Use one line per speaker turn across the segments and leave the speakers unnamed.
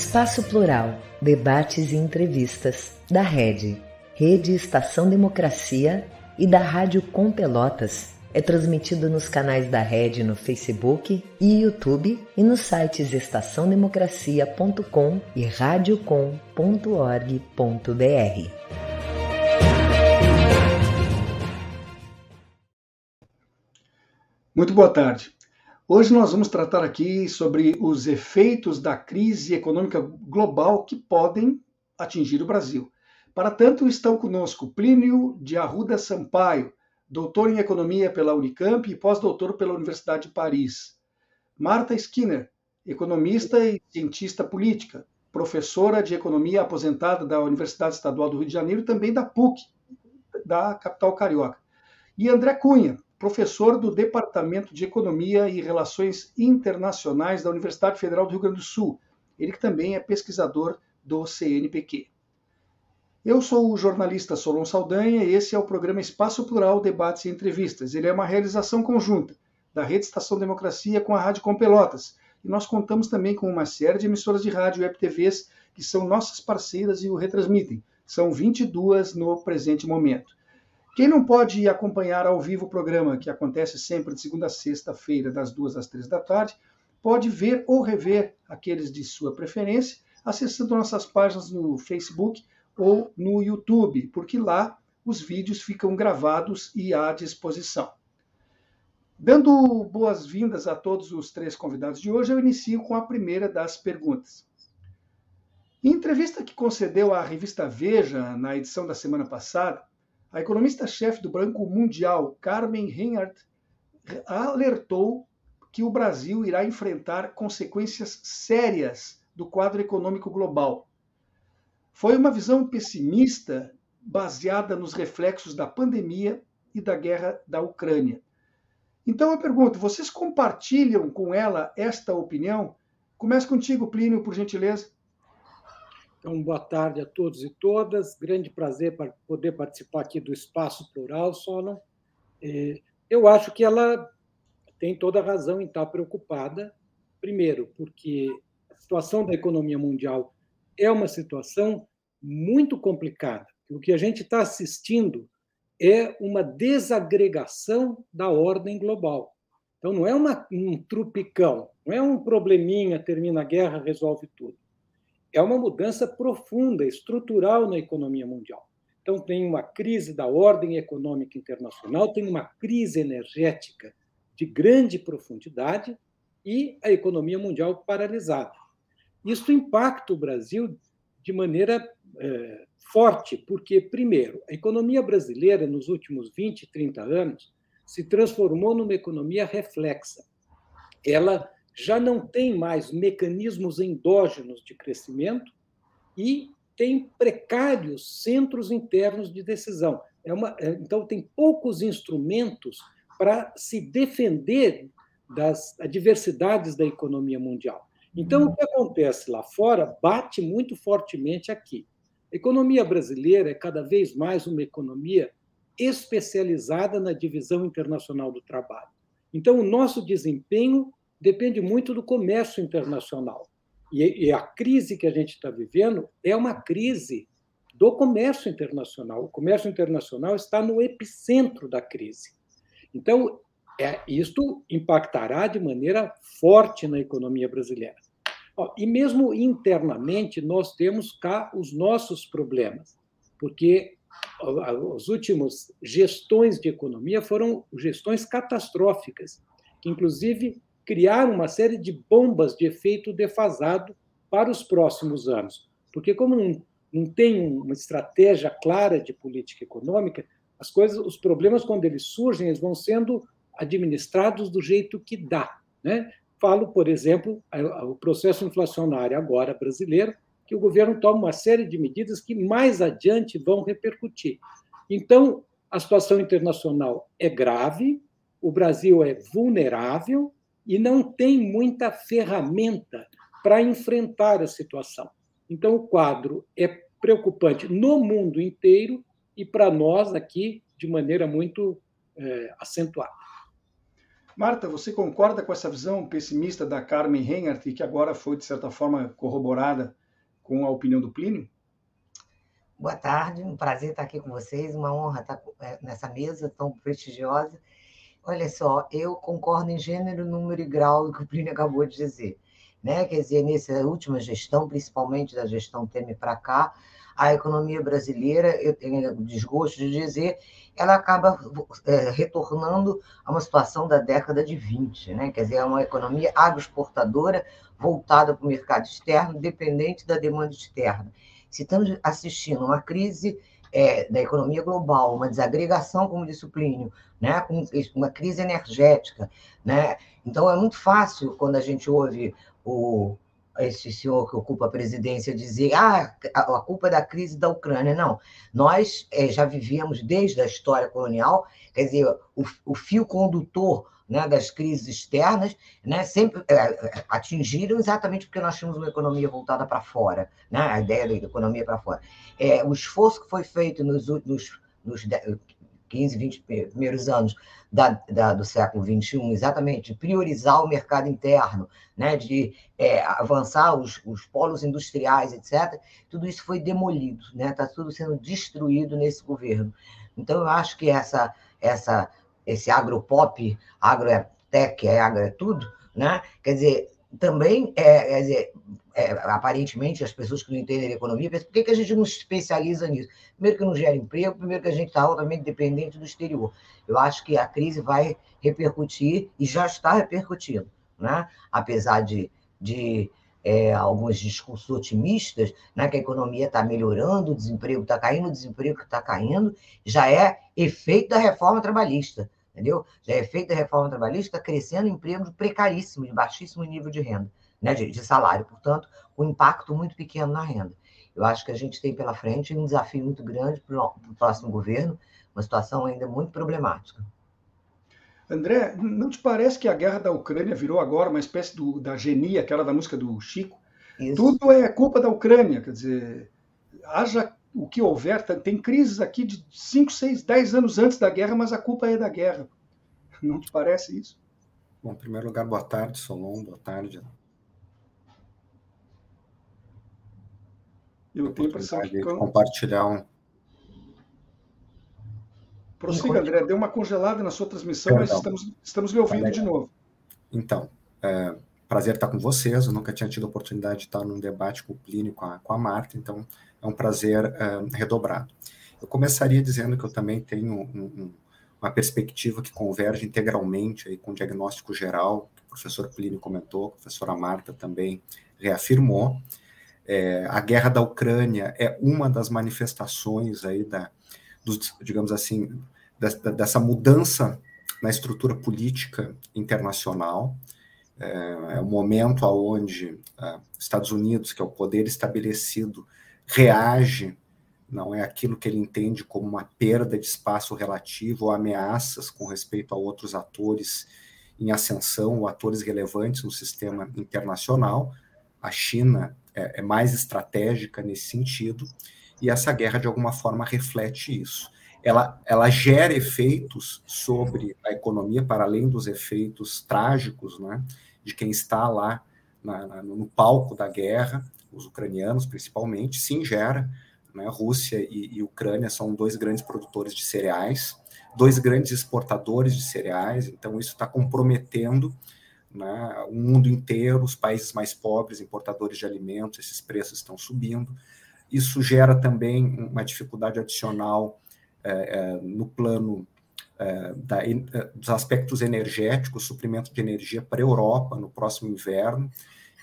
Espaço Plural, debates e entrevistas da Rede, Rede Estação Democracia e da Rádio Com Pelotas. É transmitido nos canais da Rede no Facebook e YouTube e nos sites estaçãodemocracia.com e radiocom.org.br.
Muito boa tarde. Hoje nós vamos tratar aqui sobre os efeitos da crise econômica global que podem atingir o Brasil. Para tanto, estão conosco Plínio de Arruda Sampaio, doutor em economia pela Unicamp e pós-doutor pela Universidade de Paris. Marta Skinner, economista e cientista política, professora de economia aposentada da Universidade Estadual do Rio de Janeiro e também da PUC, da capital carioca. E André Cunha, professor do Departamento de Economia e Relações Internacionais da Universidade Federal do Rio Grande do Sul. Ele que também é pesquisador do CNPq. Eu sou o jornalista Solon Saldanha e esse é o programa Espaço Plural Debates e Entrevistas. Ele é uma realização conjunta da Rede Estação Democracia com a Rádio Com Pelotas. E nós contamos também com uma série de emissoras de rádio e web TVs que são nossas parceiras e o retransmitem. São 22 no presente momento. Quem não pode acompanhar ao vivo o programa, que acontece sempre de segunda a sexta-feira, das duas às três da tarde, pode ver ou rever aqueles de sua preferência, acessando nossas páginas no Facebook ou no YouTube, porque lá os vídeos ficam gravados e à disposição. Dando boas-vindas a todos os três convidados de hoje, eu inicio com a primeira das perguntas. Em entrevista que concedeu à revista Veja na edição da semana passada, a economista-chefe do Banco Mundial, Carmen Reinhardt, alertou que o Brasil irá enfrentar consequências sérias do quadro econômico global. Foi uma visão pessimista baseada nos reflexos da pandemia e da guerra da Ucrânia. Então eu pergunto, vocês compartilham com ela esta opinião? Começa contigo, Plínio, por gentileza.
Então, boa tarde a todos e todas. Grande prazer para poder participar aqui do Espaço Plural, Solon. É, eu acho que ela tem toda a razão em estar preocupada. Primeiro, porque a situação da economia mundial é uma situação muito complicada. O que a gente está assistindo é uma desagregação da ordem global. Então, não é uma, um trupicão, não é um probleminha, termina a guerra, resolve tudo é uma mudança profunda, estrutural na economia mundial. Então, tem uma crise da ordem econômica internacional, tem uma crise energética de grande profundidade e a economia mundial paralisada. Isso impacta o Brasil de maneira é, forte, porque, primeiro, a economia brasileira, nos últimos 20, 30 anos, se transformou numa economia reflexa. Ela já não tem mais mecanismos endógenos de crescimento e tem precários centros internos de decisão. É uma, é, então, tem poucos instrumentos para se defender das adversidades da economia mundial. Então, o que acontece lá fora bate muito fortemente aqui. A economia brasileira é cada vez mais uma economia especializada na divisão internacional do trabalho. Então, o nosso desempenho depende muito do comércio internacional. E, a crise que a gente está vivendo é uma crise do comércio internacional. O comércio internacional está no epicentro da crise. Então, é, isto impactará de maneira forte na economia brasileira. Ó, e mesmo internamente, nós temos cá os nossos problemas, porque as últimas gestões de economia foram gestões catastróficas, que inclusive criar uma série de bombas de efeito defasado para os próximos anos. Porque, como não, não tem uma estratégia clara de política econômica, as coisas, os problemas, quando eles surgem, eles vão sendo administrados do jeito que dá. Né? Falo, por exemplo, o processo inflacionário agora brasileiro, que o governo toma uma série de medidas que mais adiante vão repercutir. Então, a situação internacional é grave, o Brasil é vulnerável, e não tem muita ferramenta para enfrentar a situação. Então, o quadro é preocupante no mundo inteiro e para nós aqui de maneira muito é, acentuada.
Marta, você concorda com essa visão pessimista da Carmen Reinhardt, que agora foi, de certa forma, corroborada com a opinião do Plínio?
Boa tarde, um prazer estar aqui com vocês, uma honra estar é, nessa mesa tão prestigiosa. Olha só, eu concordo em gênero, número e grau do que o Plínio acabou de dizer. Né? Quer dizer, nessa última gestão, principalmente da gestão Temer para cá, a economia brasileira, eu tenho desgosto de dizer, ela acaba é, retornando a uma situação da década de 20, né? quer dizer, é uma economia agroexportadora voltada para o mercado externo, dependente da demanda externa. Se estamos assistindo uma crise é, da economia global, uma desagregação, como disse o Plínio, né? uma crise energética. Né? Então, é muito fácil, quando a gente ouve o, esse senhor que ocupa a presidência dizer ah, a culpa é da crise da Ucrânia. Não, nós é, já vivíamos desde a história colonial, quer dizer, o, o fio condutor né, das crises externas né, sempre é, atingiram exatamente porque nós tínhamos uma economia voltada para fora, né, a ideia da economia para fora. É, o esforço que foi feito nos, nos, nos 15, 20 primeiros anos da, da, do século XXI, exatamente, de priorizar o mercado interno, né, de é, avançar os, os polos industriais, etc., tudo isso foi demolido, está né, tá tudo sendo destruído nesse governo. Então, eu acho que essa, essa, esse agropop, agrotech, é agro é tudo, né, quer dizer, também, é, quer dizer, é, aparentemente, as pessoas que não entendem de economia pensam, por que, que a gente não se especializa nisso? Primeiro que não gera emprego, primeiro que a gente está altamente dependente do exterior. Eu acho que a crise vai repercutir e já está repercutindo, né? apesar de, de é, alguns discursos otimistas, né, que a economia está melhorando, o desemprego está caindo, o desemprego está caindo, já é efeito da reforma trabalhista, entendeu? Já é efeito da reforma trabalhista, crescendo empregos precaríssimos, de baixíssimo nível de renda né, de, de salário, portanto, um impacto muito pequeno na renda. Eu acho que a gente tem pela frente um desafio muito grande para o próximo governo, uma situação ainda muito problemática.
André, não te parece que a guerra da Ucrânia virou agora uma espécie do, da genia, aquela da música do Chico? Isso. Tudo é culpa da Ucrânia, quer dizer, haja o que houver, tem crises aqui de 5, 6, 10 anos antes da guerra, mas a culpa é da guerra. Não te parece isso?
Bom, em primeiro lugar, boa tarde, Solon, boa tarde Eu tenho a impressão que. Compartilhar um.
Prossiga, André. Deu uma congelada na sua transmissão, Perdão. mas estamos, estamos lhe ouvindo de novo.
Então, é, prazer estar com vocês. Eu nunca tinha tido a oportunidade de estar num debate com o Plínio, com a, com a Marta, então é um prazer é, redobrado. Eu começaria dizendo que eu também tenho um, um, uma perspectiva que converge integralmente aí com o diagnóstico geral, que o professor Plínio comentou, a professora Marta também reafirmou, é, a guerra da Ucrânia é uma das manifestações aí da, dos, digamos assim, dessa, dessa mudança na estrutura política internacional. É, é um momento onde é, Estados Unidos, que é o poder estabelecido, reage, não é aquilo que ele entende como uma perda de espaço relativo ou ameaças com respeito a outros atores em ascensão ou atores relevantes no sistema internacional. A China é, é mais estratégica nesse sentido, e essa guerra, de alguma forma, reflete isso. Ela, ela gera efeitos sobre a economia, para além dos efeitos trágicos né, de quem está lá na, na, no palco da guerra, os ucranianos principalmente, sim, gera. Né, Rússia e, e Ucrânia são dois grandes produtores de cereais, dois grandes exportadores de cereais, então isso está comprometendo né? o mundo inteiro, os países mais pobres, importadores de alimentos, esses preços estão subindo. Isso gera também uma dificuldade adicional é, é, no plano é, da, é, dos aspectos energéticos, suprimento de energia para a Europa no próximo inverno.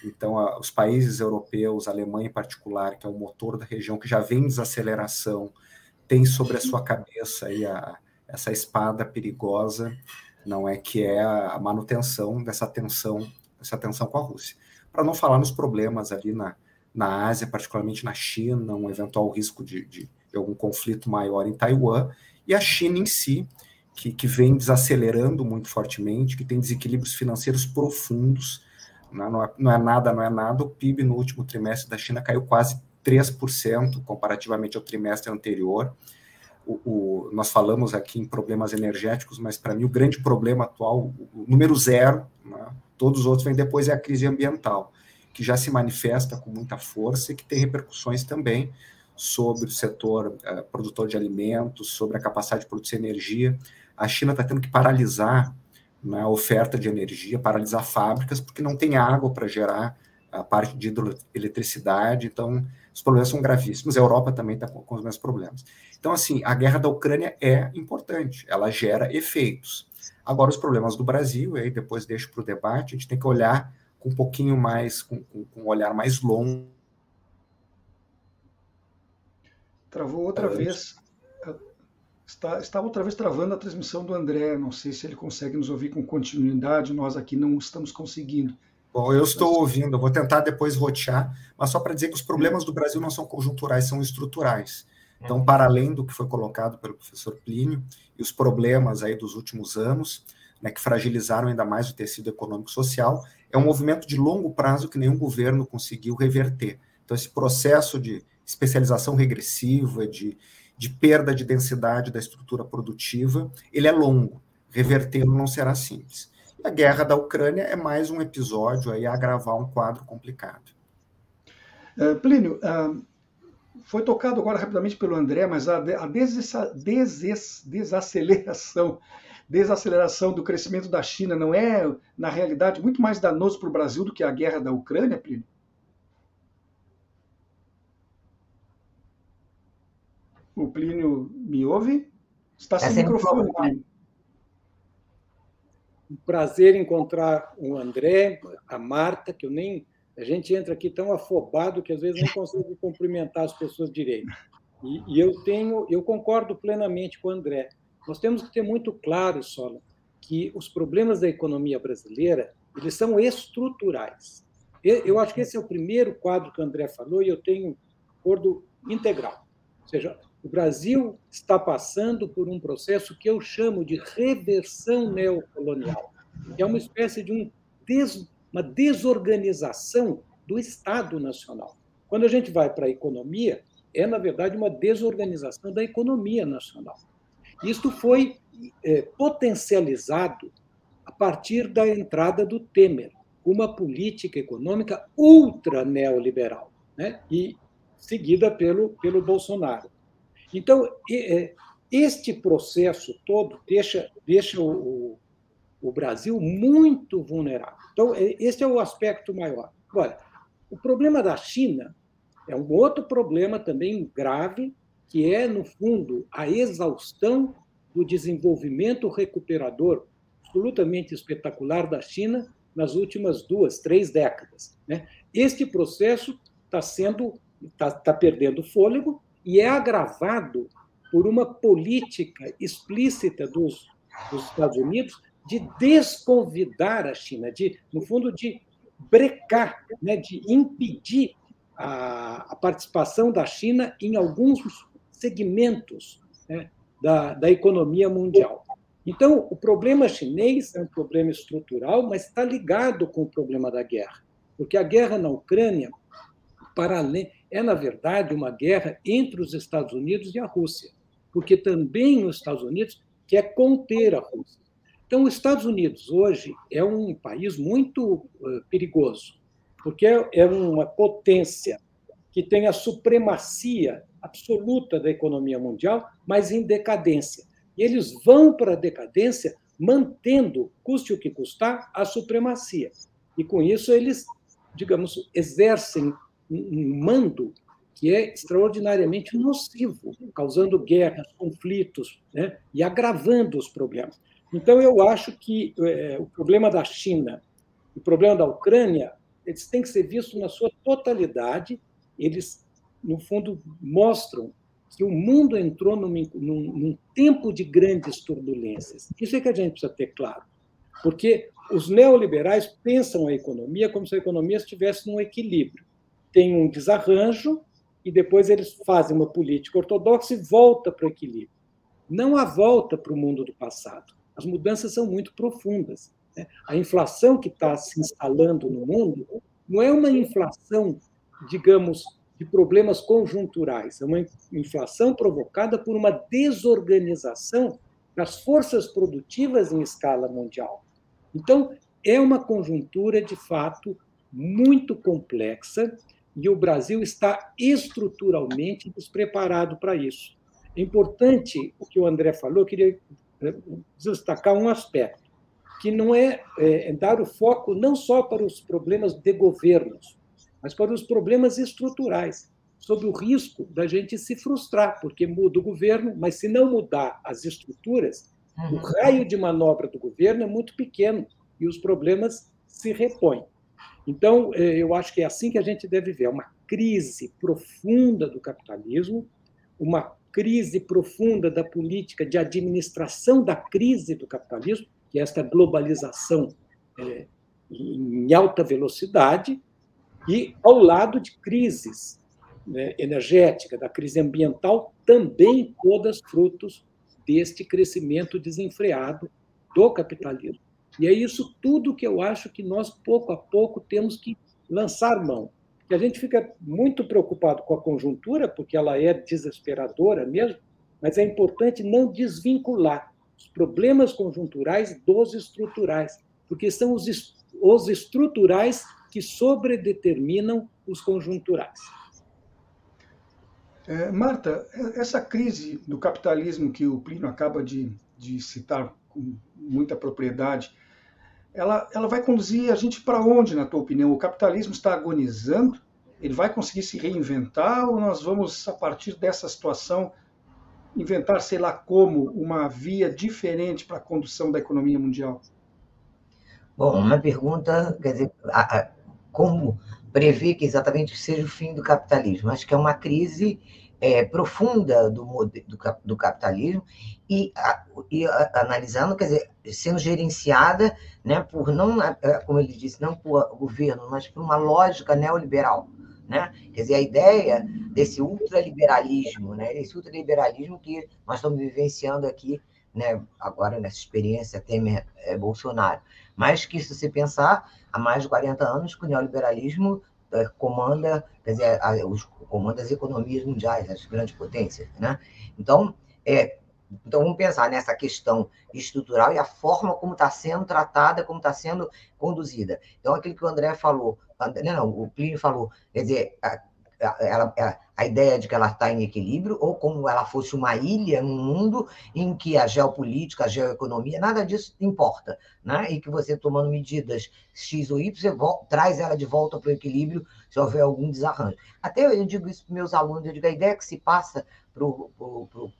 Então, a, os países europeus, a Alemanha em particular, que é o motor da região, que já vem em desaceleração, tem sobre a sua cabeça aí a, essa espada perigosa não é que é a manutenção dessa tensão, essa tensão com a Rússia. Para não falar nos problemas ali na, na Ásia, particularmente na China, um eventual risco de, de, de algum conflito maior em Taiwan, e a China em si, que, que vem desacelerando muito fortemente, que tem desequilíbrios financeiros profundos, não é, não é, não é nada, não é nada, o PIB no último trimestre da China caiu quase 3% comparativamente ao trimestre anterior, o, o, nós falamos aqui em problemas energéticos, mas para mim o grande problema atual, o número zero, né, todos os outros vêm depois, é a crise ambiental, que já se manifesta com muita força e que tem repercussões também sobre o setor uh, produtor de alimentos, sobre a capacidade de produzir energia. A China está tendo que paralisar né, a oferta de energia, paralisar fábricas, porque não tem água para gerar a parte de hidroeletricidade, então os problemas são gravíssimos. A Europa também está com, com, os mesmos problemas. Então, assim, a guerra da Ucrânia é importante, ela gera efeitos. Agora, os problemas do Brasil, aí depois deixo para o debate, a gente tem que olhar com um pouquinho mais, com, com, com um olhar mais longo.
Travou outra vez. Está, estava outra vez travando a transmissão do André. Não sei se ele consegue nos ouvir com continuidade. Nós aqui não estamos conseguindo.
Bom, eu estou ouvindo, eu vou tentar depois rotear, mas só para dizer que os problemas do Brasil não são conjunturais, são estruturais. Então, para além do que foi colocado pelo professor Plínio e os problemas aí dos últimos anos, né, que fragilizaram ainda mais o tecido econômico social, é um movimento de longo prazo que nenhum governo conseguiu reverter. Então, esse processo de especialização regressiva, de, de perda de densidade da estrutura produtiva, ele é longo. Revertê-lo não será simples. A guerra da Ucrânia é mais um episódio aí a agravar um quadro complicado.
Uh, Plínio, uh, foi tocado agora rapidamente pelo André, mas a, a des, desaceleração, desaceleração do crescimento da China não é, na realidade, muito mais danoso para o Brasil do que a guerra da Ucrânia, Plínio? O Plínio me ouve? Está sem microfone, Plínio
um prazer encontrar o André, a Marta, que eu nem. A gente entra aqui tão afobado que às vezes nem consegue cumprimentar as pessoas direito. E, e, eu tenho, eu concordo plenamente com o André. Nós temos que ter muito claro, Sola, que os problemas da economia brasileira eles são estruturais. Eu acho que esse é o primeiro quadro que o André falou e eu tenho acordo integral. Ou seja, o Brasil está passando por um processo que eu chamo de reversão neocolonial, que é uma espécie de um des, uma desorganização do Estado Nacional. Quando a gente vai para a economia, é, na verdade, uma desorganização da economia nacional. Isto foi é, potencializado a partir da entrada do Temer, uma política econômica ultra neoliberal, né? e seguida pelo, pelo Bolsonaro. Então, é, este processo todo deixa, deixa o, o Brasil muito vulnerável. Então, é, esse é o aspecto maior. Agora, o problema da China é um outro problema também grave, que é, no fundo, a exaustão do desenvolvimento recuperador absolutamente espetacular da China nas últimas duas, três décadas. Né? Este processo está sendo, está tá perdendo fôlego e é agravado por uma política explícita dos, dos Estados Unidos de desconvidar a China, de, no fundo, de brecar, né, de impedir a, a participação da China em alguns segmentos né, da, da economia mundial. Então, o problema chinês é um problema estrutural, mas está ligado com o problema da guerra, porque a guerra na Ucrânia, além, é, na verdade, uma guerra entre os Estados Unidos e a Rússia, porque também os Estados Unidos quer conter a Rússia. Então, os Estados Unidos hoje é um país muito uh, perigoso, porque é, é uma potência que tem a supremacia absoluta da economia mundial, mas em decadência. E eles vão para a decadência mantendo, custe o que custar, a supremacia. E com isso eles, digamos, exercem um mando que é extraordinariamente nocivo, causando guerras, conflitos né, e agravando os problemas. Então, eu acho que é, o problema da China, o problema da Ucrânia, eles têm que ser vistos na sua totalidade. Eles, no fundo, mostram que o mundo entrou num, num, num tempo de grandes turbulências. Isso é que a gente precisa ter claro. Porque os neoliberais pensam a economia como se a economia estivesse num equilíbrio tem um desarranjo e depois eles fazem uma política ortodoxa e volta para o equilíbrio. Não há volta para o mundo do passado. As mudanças são muito profundas. Né? A inflação que está se instalando no mundo não é uma inflação, digamos, de problemas conjunturais, é uma inflação provocada por uma desorganização das forças produtivas em escala mundial. Então, é uma conjuntura, de fato, muito complexa e o Brasil está estruturalmente despreparado para isso. É importante o que o André falou, eu queria eh, destacar um aspecto, que não é, é dar o foco não só para os problemas de governos, mas para os problemas estruturais, sob o risco da gente se frustrar, porque muda o governo, mas se não mudar as estruturas, uhum. o raio de manobra do governo é muito pequeno e os problemas se repõem. Então, é, eu acho que é assim que a gente deve ver: uma crise profunda do capitalismo, uma crise profunda da política de administração da crise do capitalismo, que é esta globalização é, em alta velocidade, e ao lado de crises né, energética, da crise ambiental, também todas frutos deste crescimento desenfreado do capitalismo. E é isso tudo que eu acho que nós, pouco a pouco, temos que lançar mão. Que a gente fica muito preocupado com a conjuntura, porque ela é desesperadora mesmo, mas é importante não desvincular os problemas conjunturais dos estruturais, porque são os, os estruturais que sobredeterminam os conjunturais.
É, Marta, essa crise do capitalismo que o Plínio acaba de, de citar com muita propriedade, ela, ela vai conduzir a gente para onde, na tua opinião? O capitalismo está agonizando? Ele vai conseguir se reinventar ou nós vamos, a partir dessa situação, inventar, sei lá como, uma via diferente para a condução da economia mundial?
Bom, uma pergunta, quer dizer, a, a, como prever que exatamente seja o fim do capitalismo. Acho que é uma crise é, profunda do, do, do capitalismo e, a, e a, analisando, quer dizer, sendo gerenciada né, por, não, é, como ele disse, não por governo, mas por uma lógica neoliberal. Né? Quer dizer, a ideia desse ultraliberalismo, né? esse ultraliberalismo que nós estamos vivenciando aqui, né? agora nessa experiência Temer-Bolsonaro. É, mas que, se você pensar, há mais de 40 anos que o neoliberalismo eh, comanda, quer dizer, os, comanda as economias mundiais, as grandes potências. Né? Então, é, então, vamos pensar nessa questão estrutural e a forma como está sendo tratada, como está sendo conduzida. Então, aquilo que o André falou, não, o Plínio falou, quer dizer, ela, a ideia de que ela está em equilíbrio, ou como ela fosse uma ilha num mundo em que a geopolítica, a geoeconomia, nada disso importa, né? e que você tomando medidas X ou Y, você traz ela de volta para o equilíbrio se houver algum desarranjo. Até eu digo isso para meus alunos, eu digo, a ideia que se passa para o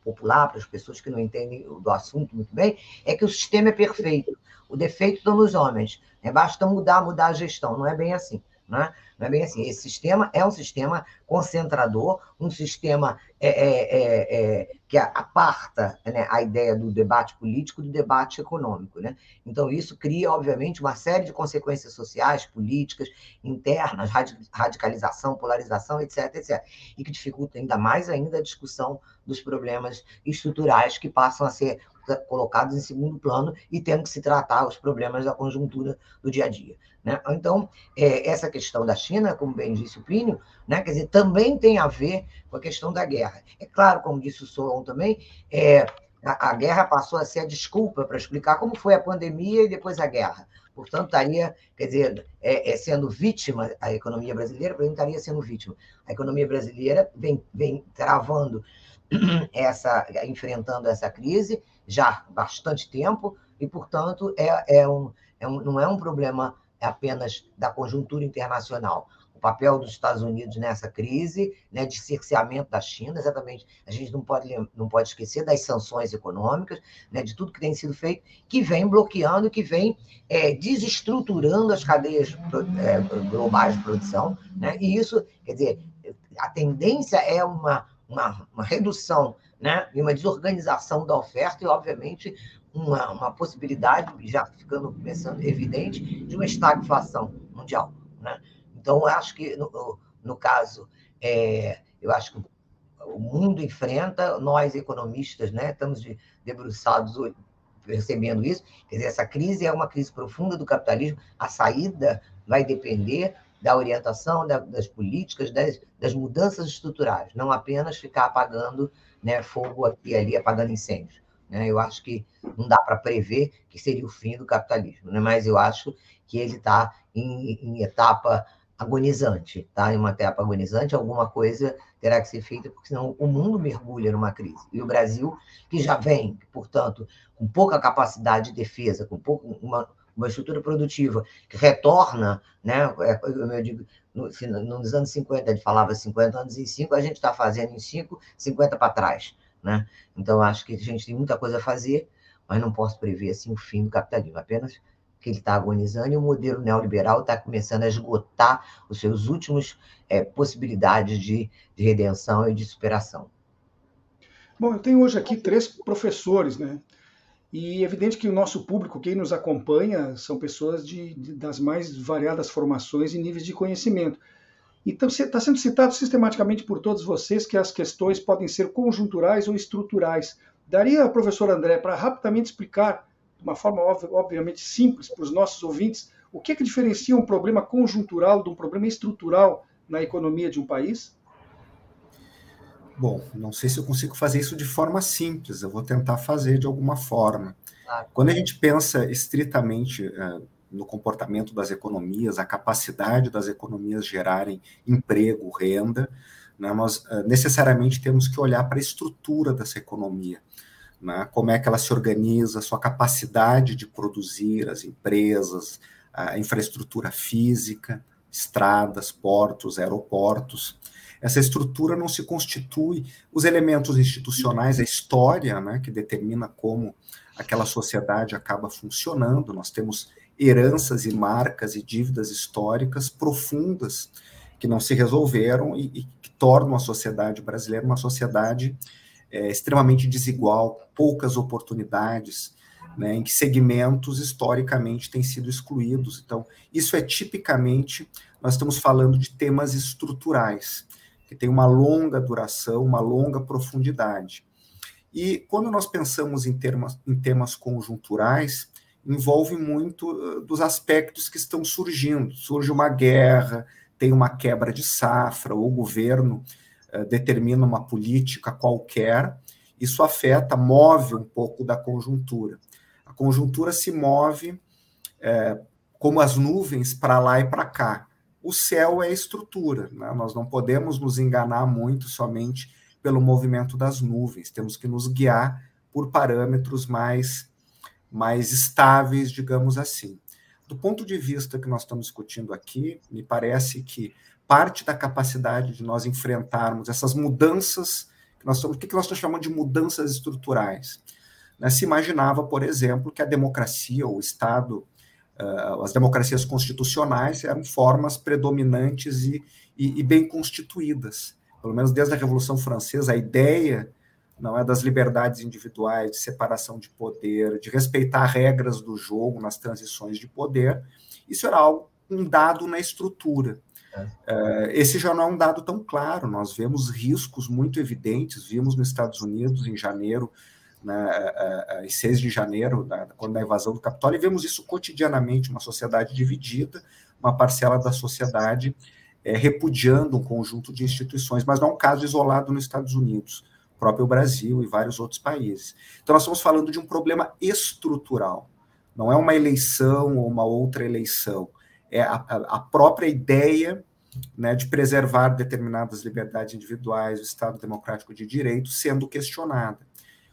popular, para as pessoas que não entendem do assunto muito bem, é que o sistema é perfeito. O defeito estão nos homens. Né? Basta mudar, mudar a gestão. Não é bem assim. Né? Não é bem assim. Esse sistema é um sistema concentrador, um sistema é, é, é, é, que aparta né, a ideia do debate político do debate econômico. Né? Então, isso cria, obviamente, uma série de consequências sociais, políticas, internas, radicalização, polarização, etc, etc. E que dificulta ainda mais ainda a discussão dos problemas estruturais que passam a ser colocados em segundo plano e tendo que se tratar os problemas da conjuntura do dia a dia. Né? Então, é, essa questão da China, como bem disse o Plínio, né, quer dizer, também tem a ver com a questão da guerra. É claro, como disse o Solon também, é, a, a, guerra passou a ser a desculpa para explicar como foi a pandemia e depois a guerra. Portanto, estaria, quer dizer, é, é sendo vítima a economia brasileira, por exemplo, estaria sendo vítima. A economia brasileira vem, vem travando essa, enfrentando essa crise já há bastante tempo, e, portanto, é, é um, é um, não é um problema apenas da conjuntura internacional. O papel dos Estados Unidos nessa crise, né, de cerceamento da China, exatamente. A gente não pode, não pode esquecer das sanções econômicas, né, de tudo que tem sido feito, que vem bloqueando, que vem é, desestruturando as cadeias é, globais de produção. Né, e isso, quer dizer, a tendência é uma, uma, uma redução né, e uma desorganização da oferta e, obviamente, uma, uma possibilidade, já ficando pensando evidente, de uma estagflação mundial. Né? Então, acho que, no, no caso, é, eu acho que o mundo enfrenta, nós economistas, né, estamos debruçados percebendo isso, quer dizer, essa crise é uma crise profunda do capitalismo, a saída vai depender da orientação da, das políticas, das, das, mudanças estruturais, não apenas ficar apagando né, fogo aqui e ali, apagando incêndios. Né? Eu acho que não dá para prever que seria o fim do capitalismo, né? mas eu acho que ele está em, em, etapa agonizante, tá? Em uma etapa agonizante, alguma coisa terá que ser feita, porque senão o mundo mergulha numa crise. E o Brasil, que já vem, portanto, com pouca capacidade de defesa, com pouco, uma, uma estrutura produtiva que retorna, né? É, eu digo, nos anos 50 ele falava 50 anos em 5, a gente está fazendo em 5, 50 para trás. Né? Então, acho que a gente tem muita coisa a fazer, mas não posso prever assim, o fim do capitalismo, apenas que ele está agonizando e o modelo neoliberal está começando a esgotar os seus últimos é, possibilidades de, de redenção e de superação.
Bom, eu tenho hoje aqui três professores, né? E é evidente que o nosso público, quem nos acompanha, são pessoas de, de das mais variadas formações e níveis de conhecimento. Então, está sendo citado sistematicamente por todos vocês que as questões podem ser conjunturais ou estruturais. Daria, professor André, para rapidamente explicar, de uma forma obviamente simples para os nossos ouvintes, o que, é que diferencia um problema conjuntural de um problema estrutural na economia de um país?
Bom, não sei se eu consigo fazer isso de forma simples, eu vou tentar fazer de alguma forma. Quando a gente pensa estritamente uh, no comportamento das economias, a capacidade das economias gerarem emprego, renda, né, nós uh, necessariamente temos que olhar para a estrutura dessa economia. Né, como é que ela se organiza, sua capacidade de produzir, as empresas, a infraestrutura física, estradas, portos, aeroportos essa estrutura não se constitui, os elementos institucionais, a história, né, que determina como aquela sociedade acaba funcionando, nós temos heranças e marcas e dívidas históricas profundas que não se resolveram e, e que tornam a sociedade brasileira uma sociedade é, extremamente desigual, poucas oportunidades, né, em que segmentos historicamente têm sido excluídos. Então, isso é tipicamente, nós estamos falando de temas estruturais que tem uma longa duração, uma longa profundidade. E quando nós pensamos em, termos, em temas conjunturais, envolve muito uh, dos aspectos que estão surgindo. Surge uma guerra, tem uma quebra de safra, o governo uh, determina uma política qualquer, isso afeta, move um pouco da conjuntura. A conjuntura se move é, como as nuvens para lá e para cá o céu é estrutura. Né? Nós não podemos nos enganar muito somente pelo movimento das nuvens, temos que nos guiar por parâmetros mais, mais estáveis, digamos assim. Do ponto de vista que nós estamos discutindo aqui, me parece que parte da capacidade de nós enfrentarmos essas mudanças, que nós estamos, o que nós estamos chamando de mudanças estruturais. Né? Se imaginava, por exemplo, que a democracia, o Estado uh, as democracias constitucionais eram formas predominantes e, e, e, bem constituídas. Pelo menos desde a Revolução Francesa, a ideia não é das liberdades individuais, de separação de poder, de respeitar regras do jogo nas transições de poder. Isso era algo um dado na estrutura. Uh, esse já não é um dado tão claro. Nós vemos riscos muito evidentes. Vimos nos Estados Unidos em janeiro né, em 6 de janeiro, quando da invasão do Capitólio, e vemos isso cotidianamente, uma sociedade dividida, uma parcela da sociedade é, repudiando um conjunto de instituições, mas não é um caso isolado nos Estados Unidos, próprio Brasil e vários outros países. Então, nós estamos falando de um problema estrutural, não é uma eleição ou uma outra eleição, é a, a própria ideia né, de preservar determinadas liberdades individuais, o Estado democrático de direito, sendo questionada.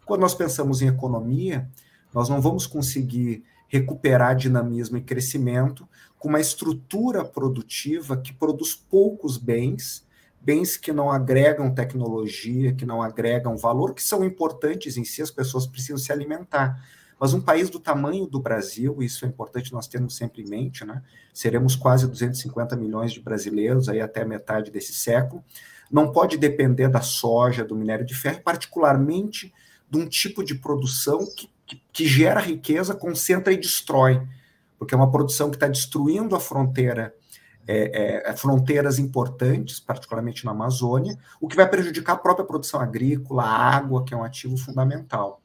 Quando nós pensamos em economia, nós não vamos conseguir recuperar dinamismo e crescimento com uma estrutura produtiva que produz poucos bens, bens que não agregam tecnologia, que não agregam valor, que são importantes em si, as pessoas precisam se alimentar. Mas um país do tamanho do Brasil, isso é importante nós termos sempre em mente, né? Seremos quase 250 milhões de brasileiros aí até metade desse século. Não pode depender da soja, do minério de ferro, particularmente de um tipo de produção que, que, que gera riqueza, concentra e destrói, porque é uma produção que está destruindo a fronteira, é, é, fronteiras importantes, particularmente na Amazônia, o que vai prejudicar a própria produção agrícola, a água, que é um ativo fundamental.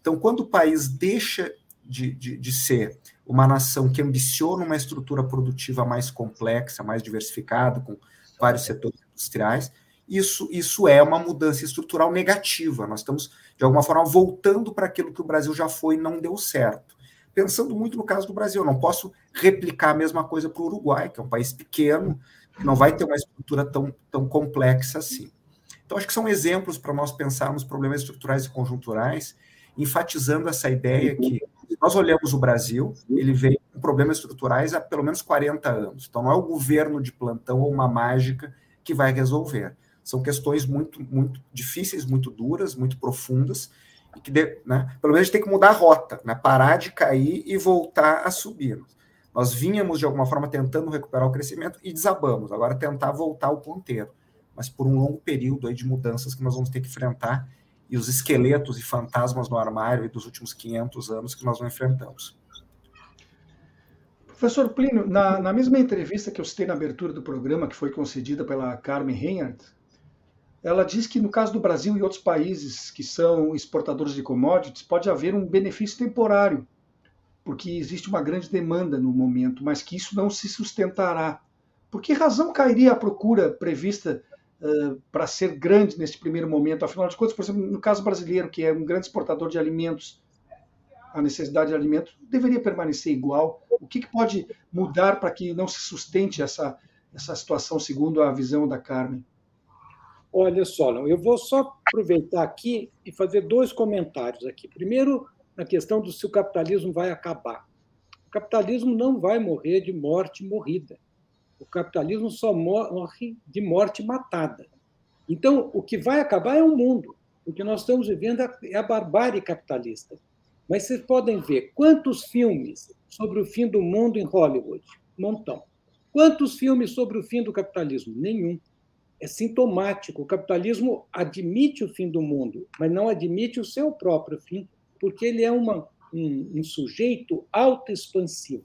Então, quando o país deixa de, de, de ser uma nação que ambiciona uma estrutura produtiva mais complexa, mais diversificada, com vários setores industriais, isso, isso é uma mudança estrutural negativa. Nós estamos, de alguma forma, voltando para aquilo que o Brasil já foi e não deu certo. Pensando muito no caso do Brasil, eu não posso replicar a mesma coisa para o Uruguai, que é um país pequeno, que não vai ter uma estrutura tão, tão complexa assim. Então, acho que são exemplos para nós pensarmos problemas estruturais e conjunturais, enfatizando essa ideia que, nós olhamos o Brasil, ele vem com problemas estruturais há pelo menos 40 anos. Então, não é o governo de plantão ou uma mágica que vai resolver. São questões muito, muito difíceis, muito duras, muito profundas, que, né, pelo menos, a gente tem que mudar a rota, né, parar de cair e voltar a subir. Nós vínhamos, de alguma forma, tentando recuperar o crescimento e desabamos. Agora, tentar voltar ao ponteiro, mas por um longo período aí de mudanças que nós vamos ter que enfrentar e os esqueletos e fantasmas no armário dos últimos 500 anos que nós não enfrentamos.
Professor Plínio, na, na, mesma entrevista que eu citei na abertura do programa, que foi concedida pela Carmen Reinhardt, ela diz que no caso do Brasil e outros países que são exportadores de commodities, pode haver um benefício temporário, porque existe uma grande demanda no momento, mas que isso não se sustentará. Por que razão cairia a procura prevista uh, para ser grande neste primeiro momento? Afinal de contas, por exemplo, no caso brasileiro, que é um grande exportador de alimentos, a necessidade de alimentos deveria permanecer igual. O que, que pode mudar para que não se sustente essa, essa situação, segundo a visão da Carmen?
Olha só, eu vou só aproveitar aqui e fazer dois comentários aqui. Primeiro, na questão do se o capitalismo vai acabar. O capitalismo não vai morrer de morte morrida. O capitalismo só morre de morte matada. Então, o que vai acabar é o mundo. O que nós estamos vivendo é a barbárie capitalista. Mas vocês podem ver quantos filmes sobre o fim do mundo em Hollywood? Montão. Quantos filmes sobre o fim do capitalismo? Nenhum é sintomático. O capitalismo admite o fim do mundo, mas não admite o seu próprio fim, porque ele é uma, um, um sujeito autoexpansivo.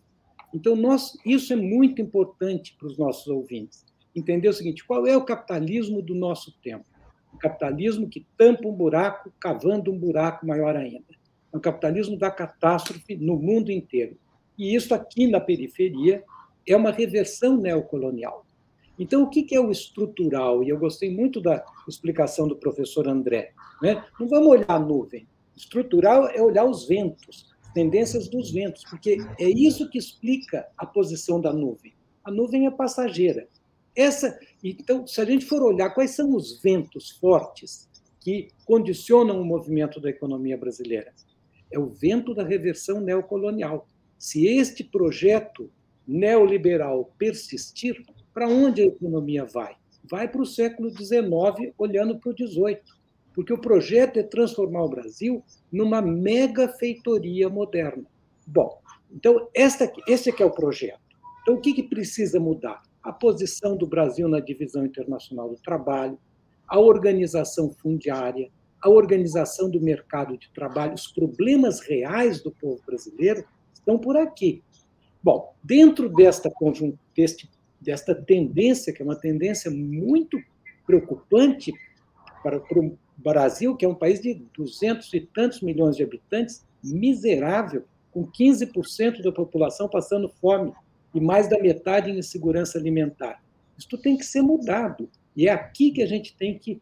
Então, nós, isso é muito importante para os nossos ouvintes. Entender o seguinte: qual é o capitalismo do nosso tempo? O capitalismo que tampa um buraco, cavando um buraco maior ainda. É o capitalismo da catástrofe no mundo inteiro. E isso aqui na periferia é uma reversão neocolonial. Então, o que é o estrutural? E eu gostei muito da explicação do professor André. Né? Não vamos olhar a nuvem. Estrutural é olhar os ventos, as tendências dos ventos, porque é isso que explica a posição da nuvem. A nuvem é passageira. Essa, então, se a gente for olhar quais são os ventos fortes que condicionam o movimento da economia brasileira, é o vento da reversão neocolonial. Se este projeto neoliberal persistir, para onde a economia vai? Vai para o século XIX, olhando para o XVIII, porque o projeto é transformar o Brasil numa mega feitoria moderna. Bom, então esta, esse é o projeto. Então o que, que precisa mudar? A posição do Brasil na divisão internacional do trabalho, a organização fundiária, a organização do mercado de trabalho, os problemas reais do povo brasileiro estão por aqui. Bom, dentro desta deste desta tendência, que é uma tendência muito preocupante para, para o Brasil, que é um país de duzentos e tantos milhões de habitantes, miserável, com 15% da população passando fome e mais da metade em insegurança alimentar. Isso tem que ser mudado. E é aqui que a gente tem que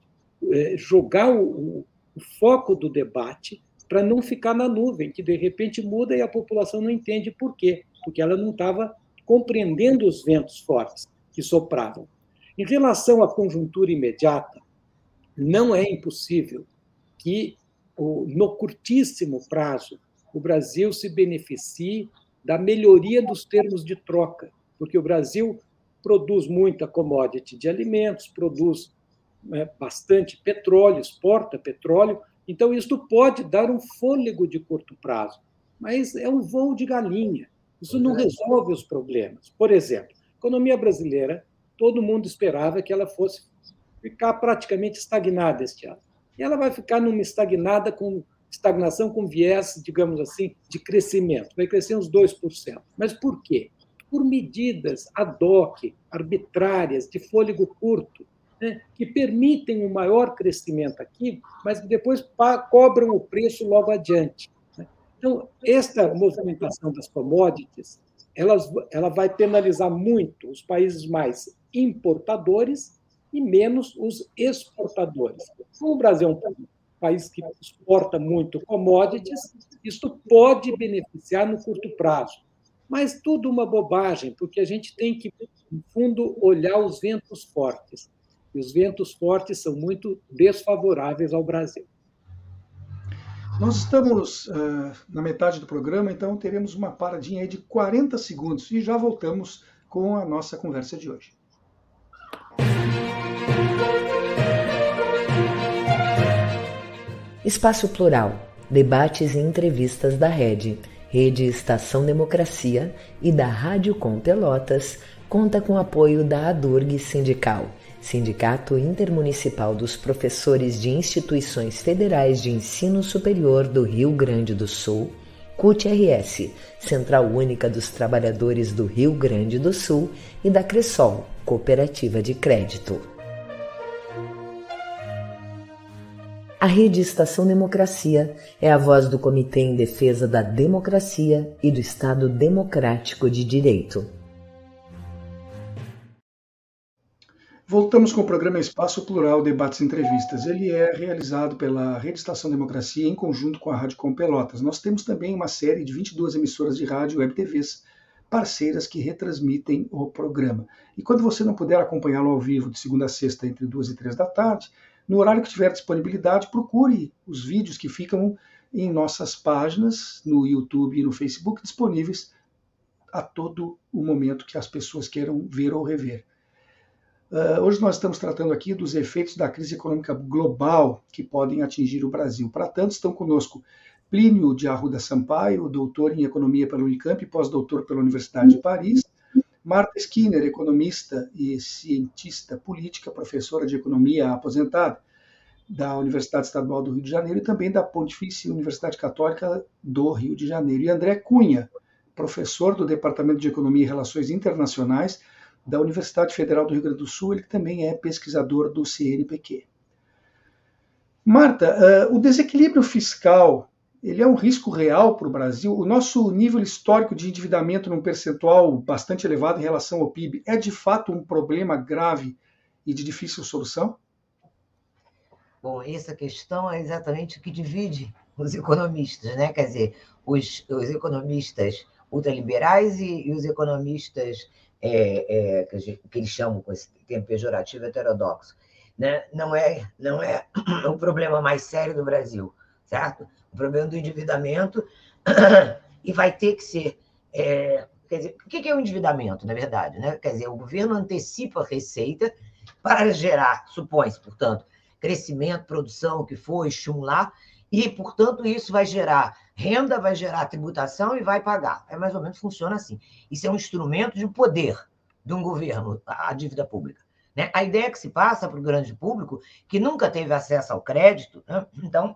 é, jogar o, o foco do debate para não ficar na nuvem, que de repente muda e a população não entende por quê, porque ela não estava compreendendo os ventos fortes que sopravam. Em relação à conjuntura imediata, não é impossível que, no curtíssimo prazo, o Brasil se beneficie da melhoria dos termos de troca, porque o Brasil produz muita commodity de alimentos, produz né, bastante petróleo, exporta petróleo, então isso pode dar um fôlego de curto prazo, mas é um voo de galinha. Isso não resolve os problemas. Por exemplo, a economia brasileira, todo mundo esperava que ela fosse ficar praticamente estagnada este ano. E ela vai ficar numa estagnada com estagnação com viés, digamos assim, de crescimento. Vai crescer uns 2%. Mas por quê? Por medidas ad hoc, arbitrárias, de fôlego curto, né, que permitem um maior crescimento aqui, mas que depois cobram o preço logo adiante. Então, esta movimentação das commodities, elas, ela vai penalizar muito os países mais importadores e menos os exportadores. Como o Brasil é um país que exporta muito commodities, isso pode beneficiar no curto prazo. Mas tudo uma bobagem, porque a gente tem que, no fundo, olhar os ventos fortes. E os ventos fortes são muito desfavoráveis ao Brasil.
Nós estamos uh, na metade do programa, então teremos uma paradinha aí de 40 segundos e já voltamos com a nossa conversa de hoje.
Espaço Plural, debates e entrevistas da Rede, Rede Estação Democracia e da Rádio Com Pelotas, conta com apoio da ADURG Sindical, Sindicato Intermunicipal dos Professores de Instituições Federais de Ensino Superior do Rio Grande do Sul, CUT-RS, Central Única dos Trabalhadores do Rio Grande do Sul e da Cressol, Cooperativa de Crédito. A Rede Estação Democracia é a voz do Comitê em Defesa da Democracia e do Estado Democrático de Direito.
Voltamos com o programa Espaço Plural Debates e Entrevistas. Ele é realizado pela Rede Estação Democracia em conjunto com a Rádio Com Pelotas. Nós temos também uma série de 22 emissoras de rádio e web TVs parceiras que retransmitem o programa. E quando você não puder acompanhá-lo ao vivo de segunda a sexta entre duas e três da tarde, no horário que tiver disponibilidade, procure os vídeos que ficam em nossas páginas, no YouTube e no Facebook, disponíveis a todo o momento que as pessoas queiram ver ou rever. Uh, hoje nós estamos tratando aqui dos efeitos da crise econômica global que podem atingir o Brasil. Para tanto, estão conosco Plínio de Arruda Sampaio, doutor em economia pela Unicamp e pós-doutor pela Universidade de Paris, Marta Skinner, economista e cientista política, professora de economia aposentada da Universidade Estadual do Rio de Janeiro e também da Pontifícia Universidade Católica do Rio de Janeiro. E André Cunha, professor do Departamento de Economia e Relações Internacionais da Universidade Federal do Rio Grande do Sul, ele também é pesquisador do CNPq. Marta, uh, o desequilíbrio fiscal ele é um risco real para o Brasil. O nosso nível histórico de endividamento num percentual bastante elevado em relação ao PIB é de fato um problema grave e de difícil solução?
Bom, essa questão é exatamente o que divide os economistas, né? Quer dizer, os, os economistas ultraliberais e, e os economistas é, é, que, gente, que, eles chamam com esse termo pejorativo heterodoxo. Né? Não é não é o problema mais sério do Brasil, certo? o problema do endividamento, e vai ter que ser. É, quer dizer, o que é o endividamento, na verdade? Né? Quer dizer, o governo antecipa a receita para gerar, supõe-se, portanto, crescimento, produção, o que for, estimular, e, portanto, isso vai gerar renda, vai gerar tributação e vai pagar. É mais ou menos funciona assim. Isso é um instrumento de poder de um governo, a dívida pública. Né? A ideia que se passa para o grande público, que nunca teve acesso ao crédito, né? então,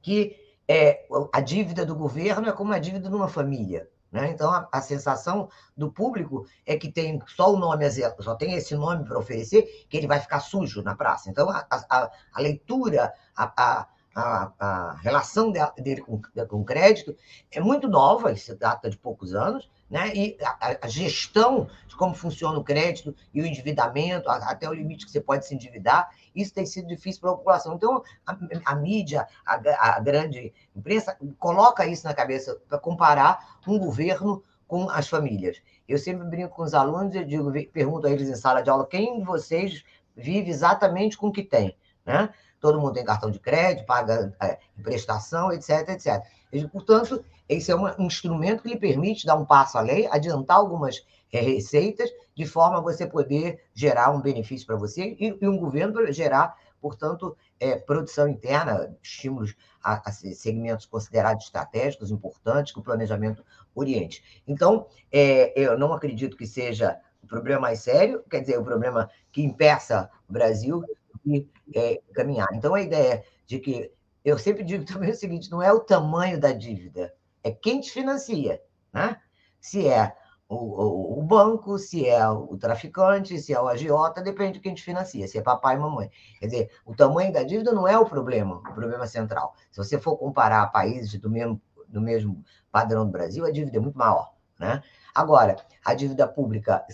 que é, a dívida do governo é como a dívida de uma família. Né? Então, a, a, sensação do público é que tem só o nome, só tem esse nome para oferecer, que ele vai ficar sujo na praça. Então, a, a, a leitura, a, a, a relação dele com, com crédito é muito nova, isso data de poucos anos, né? e a, a, gestão de como funciona o crédito e o endividamento, até o limite que você pode se endividar, isso tem sido difícil para a população. Então, a, a mídia, a, a, grande imprensa, coloca isso na cabeça para comparar um governo com as famílias. Eu sempre brinco com os alunos e digo, pergunto a eles em sala de aula, quem de vocês vive exatamente com o que tem? Né? Todo mundo tem cartão de crédito, paga é, prestação, etc, etc. E, portanto, esse é um instrumento que lhe permite dar um passo além, adiantar algumas é, receitas, de forma a você poder gerar um benefício para você e, e, um governo para gerar, portanto, é, produção interna, estímulos a, a, segmentos considerados estratégicos, importantes, que o planejamento oriente. Então, é, eu não acredito que seja o problema mais sério, quer dizer, o problema que impeça o Brasil conseguir é, caminhar. Então, a ideia de que. Eu sempre digo também o seguinte: não é o tamanho da dívida, é quem te financia. Né? Se é o, o, o, banco, se é o traficante, se é o agiota, depende de quem te financia, se é papai e mamãe. Quer dizer, o tamanho da dívida não é o problema, o problema central. Se você for comparar países do mesmo no mesmo padrão do Brasil, a dívida é muito maior. Né? Agora, a dívida pública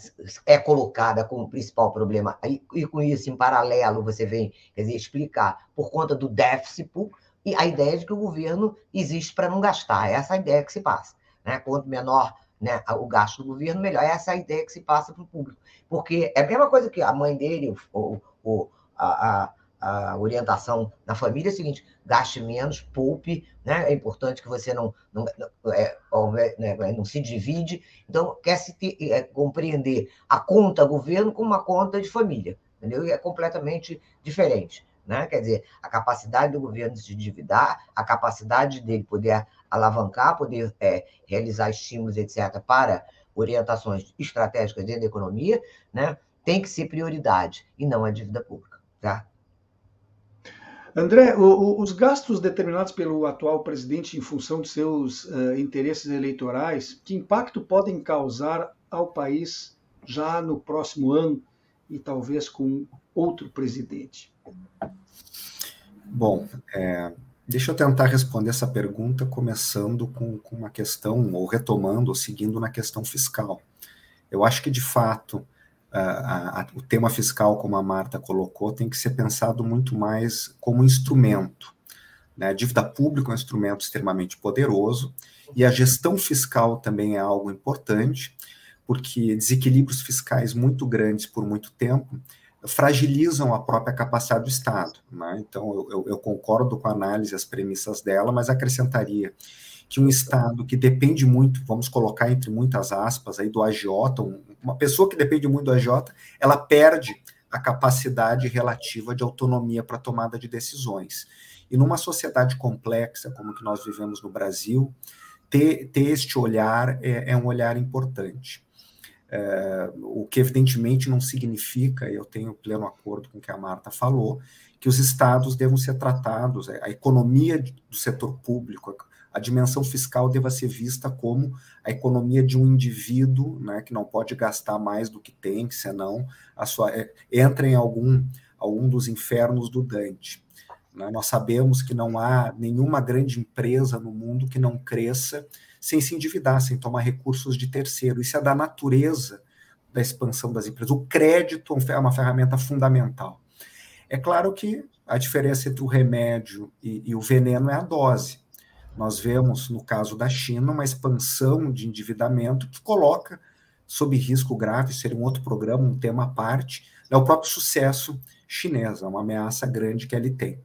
é colocada como principal problema, e, e, com isso, em paralelo, você vem quer dizer, explicar por conta do déficit e a ideia de que o governo existe para não gastar. Essa é a ideia que se passa. Né? Quanto menor né, o gasto do governo, melhor. Essa é a ideia que se passa para o público. Porque é a mesma coisa que a mãe dele, o, o, a, a a orientação na família é a seguinte: gaste menos, poupe, né? É importante que você não, não, é, né, não se divide. Então, quer se ter, é, compreender a conta governo como uma conta de família, entendeu? E é completamente diferente. Né? Quer dizer, a capacidade do governo de se endividar, a capacidade dele poder alavancar, poder é, realizar estímulos, etc., para orientações estratégicas dentro da economia, né? tem que ser prioridade e não a dívida pública. Tá?
André, o, o, os gastos determinados pelo atual presidente em função de seus uh, interesses eleitorais, que impacto podem causar ao país já no próximo ano e talvez com outro presidente?
Bom, é, deixa eu tentar responder essa pergunta começando com, com uma questão, ou retomando, ou seguindo na questão fiscal. Eu acho que, de fato, a, o tema fiscal, como a Marta colocou, tem que ser pensado muito mais como instrumento. Né? A dívida pública é um instrumento extremamente poderoso e a gestão fiscal também é algo importante, porque desequilíbrios fiscais muito grandes por muito tempo fragilizam a própria capacidade do Estado. Né? Então, eu, eu, eu concordo com a análise, as premissas dela, mas acrescentaria que um Estado que depende muito, vamos colocar entre muitas aspas, aí do agiota, uma pessoa que depende muito do agiota, ela perde a capacidade relativa de autonomia para tomada de decisões. E numa sociedade complexa como que nós vivemos no Brasil, ter, ter este olhar é, é um olhar importante. É, o que evidentemente não significa, eu tenho pleno acordo com o que a Marta falou, que os estados devam ser tratados, a economia do setor público, a dimensão fiscal deva ser vista como a economia de um indivíduo, né, que não pode gastar mais do que tem, senão a sua, é, entra em algum, algum dos infernos do Dante. Né? Nós sabemos que não há nenhuma grande empresa no mundo que não cresça sem se endividar, sem tomar recursos de terceiro. Isso é da natureza da expansão das empresas. O crédito é uma ferramenta fundamental. É claro que a diferença entre o remédio e, e o veneno é a dose. Nós vemos, no caso da China, uma expansão de endividamento que coloca sob risco grave, seria um outro programa, um tema à parte, é o próprio sucesso chinês, é uma ameaça grande que ele tem.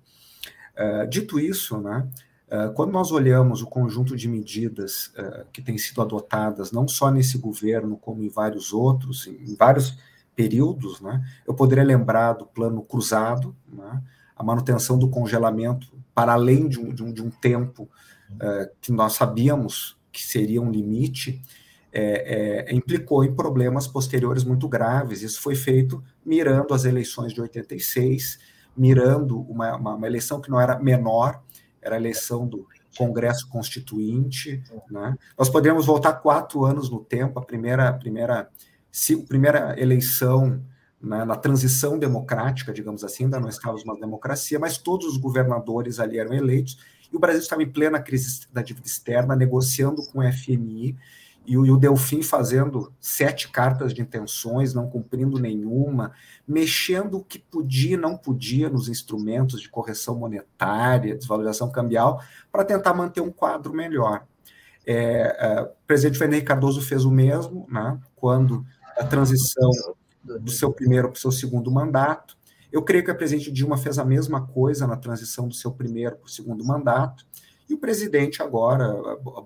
Uh, dito isso, né, uh, quando nós olhamos o conjunto de medidas uh, que têm sido adotadas, não só nesse governo, como em vários outros, em, vários períodos, né, eu poderia lembrar do plano cruzado, né, a manutenção do congelamento para além de um, de um, de um tempo uh, que nós sabíamos que seria um limite, é, é, implicou em problemas posteriores muito graves. Isso foi feito mirando as eleições de 86, mirando uma, uma, uma eleição que não era menor, era a eleição do Congresso Constituinte. Né? Nós podemos voltar quatro anos no tempo, a primeira, primeira, primeira eleição né, na transição democrática, digamos assim, ainda não estávamos uma democracia, mas todos os governadores ali eram eleitos, e o Brasil estava em plena crise da dívida externa, negociando com o FMI, e o, Delfim fazendo sete cartas de intenções, não cumprindo nenhuma, mexendo o que podia e não podia nos instrumentos de correção monetária, desvalorização cambial, para tentar manter um quadro melhor. É, é, o presidente Fernando Cardoso fez o mesmo, né, quando a transição do seu primeiro para o seu segundo mandato, eu creio que a presidente Dilma fez a mesma coisa na transição do seu primeiro para o segundo mandato, e o presidente agora,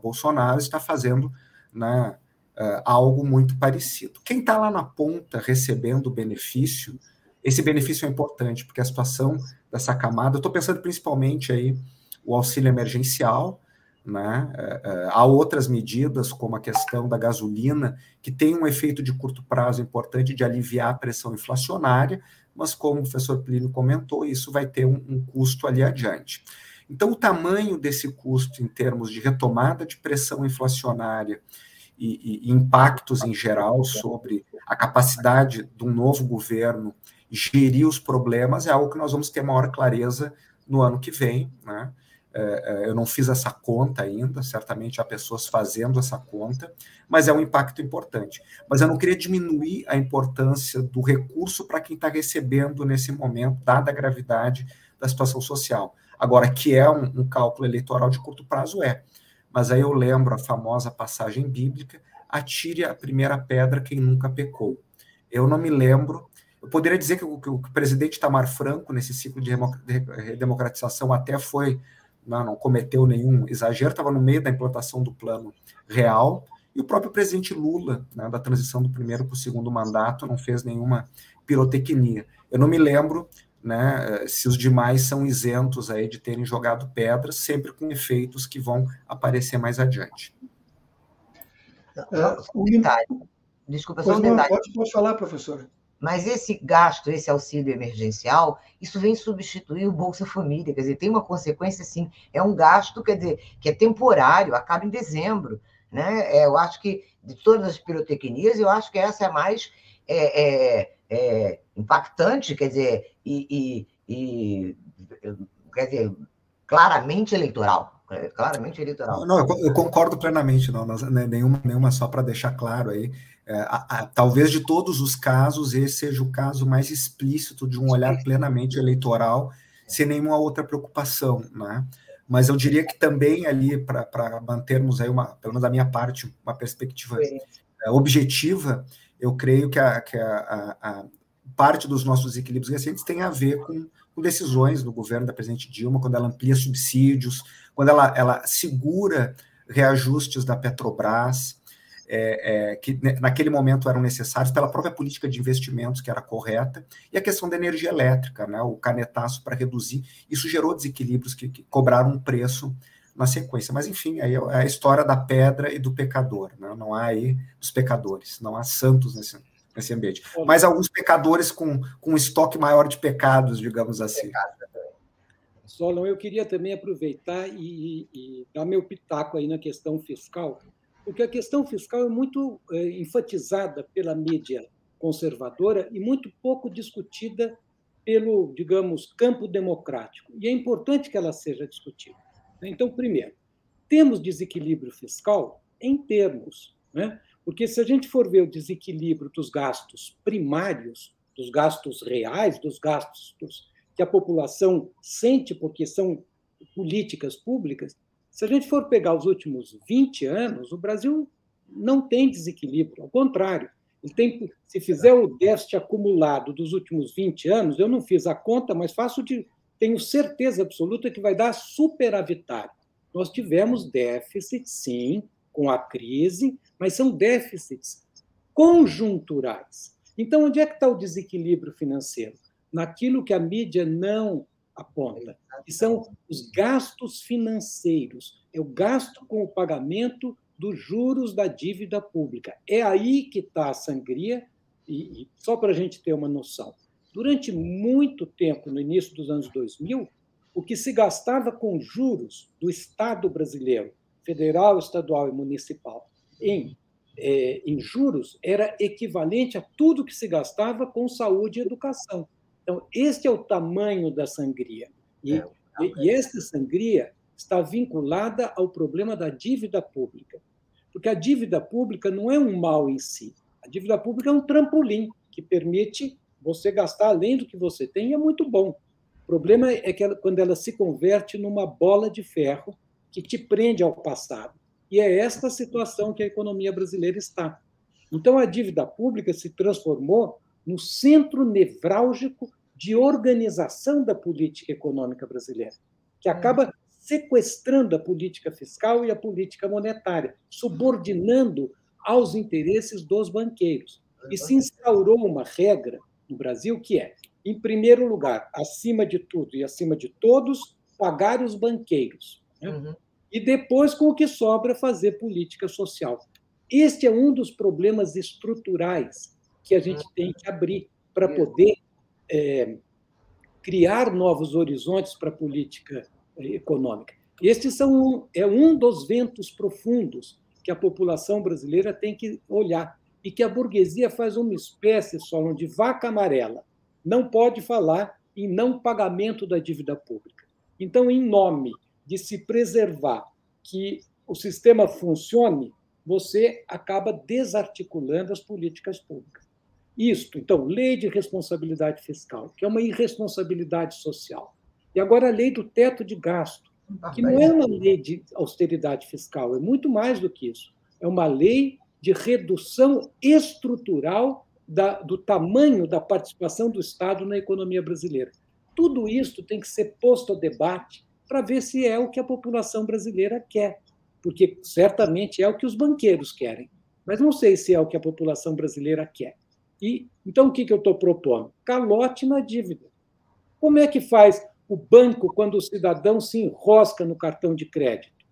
Bolsonaro, está fazendo né, uh, algo muito parecido. Quem está lá na ponta recebendo o benefício, esse benefício é importante, porque a situação dessa camada, estou pensando principalmente aí o auxílio emergencial, né? Uh, uh, há outras medidas, como a questão da gasolina, que tem um efeito de curto prazo importante de aliviar a pressão inflacionária, mas como o professor Plínio comentou, isso vai ter um, um custo ali adiante. Então, o tamanho desse custo em termos de retomada de pressão inflacionária e, e, impactos em geral sobre a capacidade de um novo governo gerir os problemas é algo que nós vamos ter maior clareza no ano que vem, né? É, é, eu não fiz essa conta ainda, certamente há pessoas fazendo essa conta, mas é um impacto importante. Mas eu não queria diminuir a importância do recurso para quem está recebendo nesse momento, dada a gravidade da situação social. Agora, que é um, um cálculo eleitoral de curto prazo, é. Mas aí eu lembro a famosa passagem bíblica: atire a primeira pedra quem nunca pecou. Eu não me lembro. Eu poderia dizer que o, que o presidente Tamar Franco, nesse ciclo de redemocratização, até foi não, não cometeu nenhum exagero, estava no meio da implantação do plano real, e o próprio presidente Lula, né, da transição do primeiro para o segundo mandato, não fez nenhuma pirotecnia. Eu não me lembro né, se os demais são isentos aí de terem jogado pedras, sempre com efeitos que vão aparecer mais adiante.
Só um detalhe. Desculpa, só um detalhe.
Pode, pode falar, professora.
Mas esse gasto, esse auxílio emergencial, isso vem substituir o Bolsa Família, quer dizer, tem uma consequência, sim, é um gasto, quer dizer, que é temporário, acaba em dezembro, né? É, eu acho que, de todas as pirotecnias, eu acho que essa é mais é, é, é impactante, quer dizer, e, e, e, quer dizer, claramente eleitoral, é claramente eleitoral.
Não, eu, concordo plenamente, não, né, nenhuma, nenhuma só para deixar claro aí. É, a, a, talvez de todos os casos, esse seja o caso mais explícito de um olhar plenamente eleitoral, sem nenhuma outra preocupação, né? Mas eu diria que também ali, para mantermos aí, uma, pelo menos da minha parte, uma perspectiva é, objetiva, eu creio que, a, que a, a, parte dos nossos equilíbrios recentes tem a ver com, com, decisões do governo da presidente Dilma, quando ela amplia subsídios, quando ela, ela segura reajustes da Petrobras, é, é, que naquele momento eram necessários pela própria política de investimentos que era correta, e a questão da energia elétrica, né, o canetaço para reduzir, isso gerou desequilíbrios que, que, cobraram um preço na sequência. Mas, enfim, aí é a história da pedra e do pecador, né, não há aí os pecadores, não há santos nesse, nesse ambiente. Mas alguns pecadores com, com um estoque maior de pecados, digamos assim.
Solon, eu queria também aproveitar e, e, dar meu pitaco aí na questão fiscal, porque a questão fiscal é muito é, enfatizada pela mídia conservadora e muito pouco discutida pelo, digamos, campo democrático. E é importante que ela seja discutida. Então, primeiro, temos desequilíbrio fiscal em termos, né? porque se a gente for ver o desequilíbrio dos gastos primários, dos gastos reais, dos gastos que a população sente porque são políticas públicas, se a gente for pegar os últimos 20 anos, o Brasil não tem desequilíbrio, ao contrário. Ele tem, se fizer o déficit acumulado dos últimos 20 anos, eu não fiz a conta, mas faço de, tenho certeza absoluta que vai dar superavitário. Nós tivemos déficit, sim, com a crise, mas são déficits conjunturais. Então, onde é que está o desequilíbrio financeiro? Naquilo que a mídia não aponta, que são os gastos financeiros, é o gasto com o pagamento dos juros da dívida pública. É aí que está a sangria, e, e só para a gente ter uma noção. Durante muito tempo, no início dos anos 2000, o que se gastava com juros do Estado brasileiro, federal, estadual e municipal, em, é, em juros, era equivalente a tudo que se gastava com saúde e educação. Então, este é o tamanho da sangria. E, é, e, esta sangria está vinculada ao problema da dívida pública. Porque a dívida pública não é um mal em si. A dívida pública é um trampolim que permite você gastar além do que você tem e é muito bom. O problema é que ela, quando ela se converte numa bola de ferro que te prende ao passado. E é esta situação que a economia brasileira está. Então, a dívida pública se transformou no centro nevrálgico de organização da política econômica brasileira, que acaba sequestrando a política fiscal e a política monetária, subordinando aos interesses dos banqueiros. E se instaurou uma regra no Brasil que é, em primeiro lugar, acima de tudo e acima de todos, pagar os banqueiros. Né? Uhum. E depois, com o que sobra, fazer política social. Este é um dos problemas estruturais que a gente tem que abrir para poder é, criar novos horizontes para a política é, econômica. Estes são é um dos ventos profundos que a população brasileira tem que olhar e que a burguesia faz uma espécie só de vaca amarela. Não pode falar em não pagamento da dívida pública. Então, em nome de se preservar que o sistema funcione, você acaba desarticulando as políticas públicas. Isto, então, lei de responsabilidade fiscal, que é uma irresponsabilidade social. E agora a lei do teto de gasto, que não é uma lei de austeridade fiscal, é muito mais do que isso. É uma lei de redução estrutural da, do tamanho da participação do Estado na economia brasileira. Tudo isso tem que ser posto a debate para ver se é o que a população brasileira quer, porque certamente é o que os banqueiros querem, mas não sei se é o que a população brasileira quer. E então o que, que eu estou propondo? Calote na dívida. Como é que faz o banco quando o cidadão se enrosca no cartão de crédito?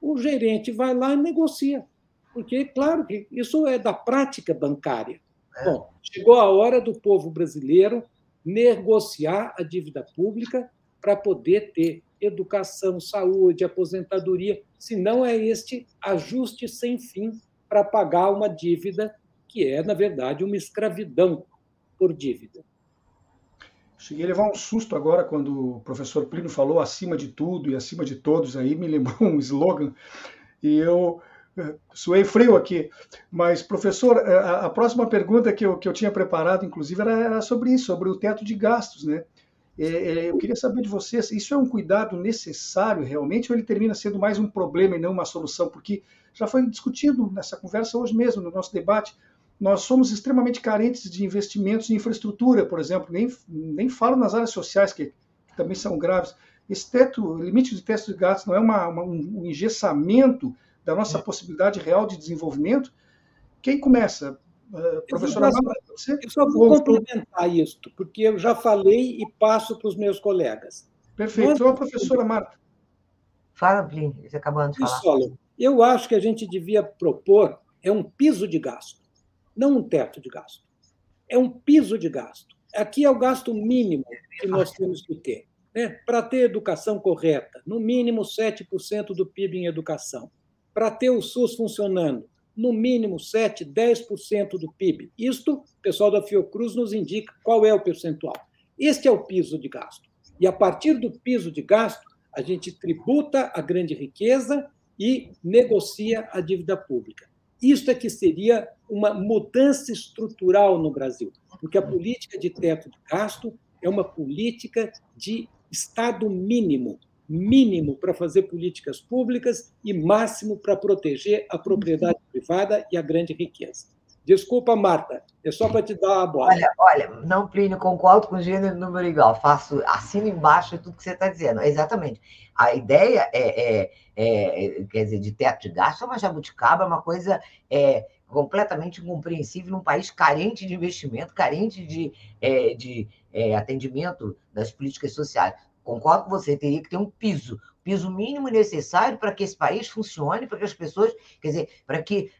O gerente vai lá e negocia, porque claro que isso é da prática bancária. É. Bom, chegou a hora do povo brasileiro negociar a dívida pública para poder ter educação, saúde, aposentadoria, se não é este ajuste sem fim para pagar uma dívida que é, na verdade, uma escravidão por dívida.
Cheguei a levar um susto agora quando o professor Plínio falou acima de tudo e acima de todos aí, me lembrou um slogan, e eu eh, suei frio aqui. Mas, professor, eh, a, próxima pergunta que eu, que eu tinha preparado, inclusive, era, era sobre isso, sobre o teto de gastos, né? Eu queria saber de vocês, isso é um cuidado necessário realmente ou ele termina sendo mais um problema e não uma solução? Porque já foi discutido nessa conversa hoje mesmo, no nosso debate, nós somos extremamente carentes de investimentos em infraestrutura, por exemplo, nem, nem falo nas áreas sociais, que, que também são graves. Esse teto, limite de teto de gastos não é uma, uma, um engessamento da nossa é. possibilidade real de desenvolvimento? Quem começa?
Uh, professora Amanda, você? Eu só vou complementar isso, porque eu já falei e passo para os meus colegas.
Perfeito. Então, a professora Marta.
Fala, Plínio, você acabando de falar.
Isso, eu acho que a gente devia propor é um piso de gasto, não um teto de gasto. É um piso de gasto. Aqui é o gasto mínimo que nós temos que ter. Né? Para ter educação correta, no mínimo 7% do PIB em educação. Para ter o SUS funcionando, no mínimo 7, 10% do PIB. Isto, o pessoal da Fiocruz nos indica qual é o percentual. Este é o piso de gasto. E a partir do piso de gasto, a gente tributa a grande riqueza e negocia a dívida pública. Isto é que seria uma mudança estrutural no Brasil, porque a política de teto de gasto é uma política de Estado mínimo, mínimo para fazer políticas públicas e máximo para proteger a propriedade privada e a grande riqueza. Desculpa, Marta, é só para te dar a bola.
Olha, olha, não, Plínio, concordo com gênero número igual. Faço, assino embaixo tudo que você está dizendo. Exatamente. A ideia é, é, é, quer dizer, de teto de gasto é uma jabuticaba, é uma coisa é, completamente incompreensível num país carente de investimento, carente de, é, de é, atendimento das políticas sociais. Concordo com você, teria que ter um piso, piso mínimo necessário para que esse país funcione, para que as pessoas, quer dizer, para que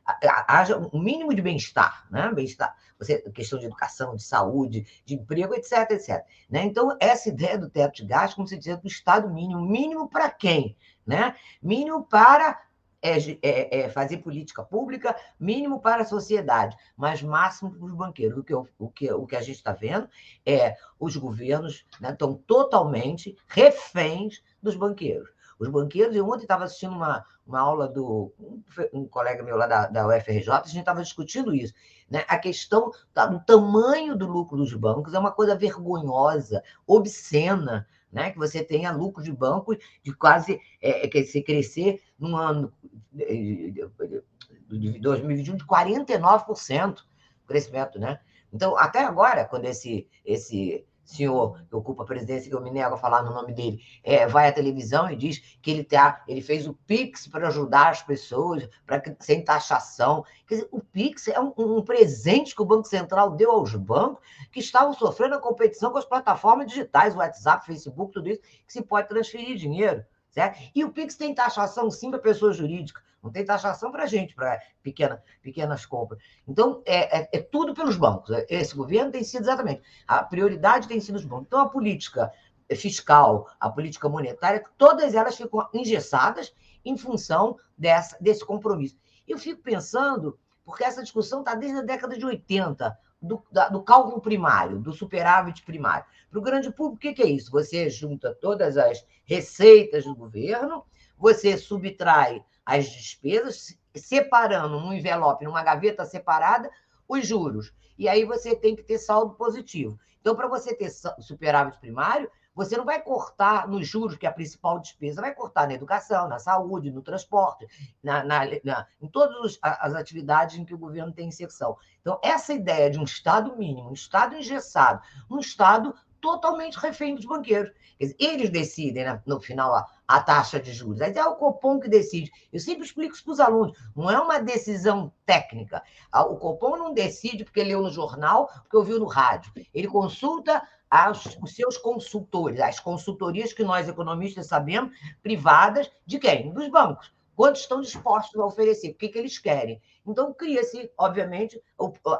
haja um mínimo de bem-estar, né? Bem-estar, você, questão de educação, de saúde, de emprego, etc, etc. Né? Então, essa ideia do teto de gastos, como você dizia, do Estado mínimo, mínimo para quem? Né? Mínimo para é, é, é, fazer política pública, mínimo para a sociedade, mas máximo para os banqueiros. O que, eu, o que, o que a gente está vendo é os governos né, estão totalmente reféns dos banqueiros. Os banqueiros, eu ontem estava assistindo uma, uma aula do um, um colega meu lá da, da UFRJ, a gente estava discutindo isso. Né? A questão do tamanho do lucro dos bancos é uma coisa vergonhosa, obscena né? que você tenha lucro de banco de quase é, que se crescer no ano de 2021 de 49% crescimento, né? Então, até agora, quando esse, esse senhor que ocupa a presidência, que eu me nego a falar no nome dele, é, vai à televisão e diz que ele, tá, ele fez o Pix para ajudar as pessoas, para sem taxação. Quer dizer, o Pix é um, um, presente que o Banco Central deu aos bancos que estavam sofrendo a competição com as plataformas digitais, WhatsApp, Facebook, tudo isso, que se pode transferir dinheiro. Certo? E o Pix tem taxação sim para pessoa jurídica, não tem taxação para gente, para pequena, pequenas compras. Então, é, é, é, tudo pelos bancos. Esse governo tem sido exatamente. A prioridade tem sido os bancos. Então, a política fiscal, a política monetária, todas elas ficam engessadas em função dessa, desse compromisso. Eu fico pensando, porque essa discussão está desde a década de 80. do, da, do cálculo primário, do superávit primário. Para o grande público, o que é isso? Você junta todas as receitas do governo, você subtrai as despesas, separando num envelope, numa gaveta separada, os juros. E aí você tem que ter saldo positivo. Então, para você ter superávit primário, você não vai cortar nos juros, que é a principal despesa, vai cortar na educação, na saúde, no transporte, na, na, na, em todas as atividades em que o governo tem inserção. Então, essa ideia de um Estado mínimo, um Estado engessado, um Estado totalmente refém dos banqueiros. Eles decidem, né, no final, a, a, taxa de juros. Aí é o Copom que decide. Eu sempre explico isso para os alunos. Não é uma decisão técnica. O Copom não decide porque leu no jornal, porque ouviu no rádio. Ele consulta as, os seus consultores, as consultorias que nós economistas sabemos, privadas, de quem? Dos bancos. Quanto estão dispostos a oferecer? O que, que eles querem? Então, cria-se, obviamente,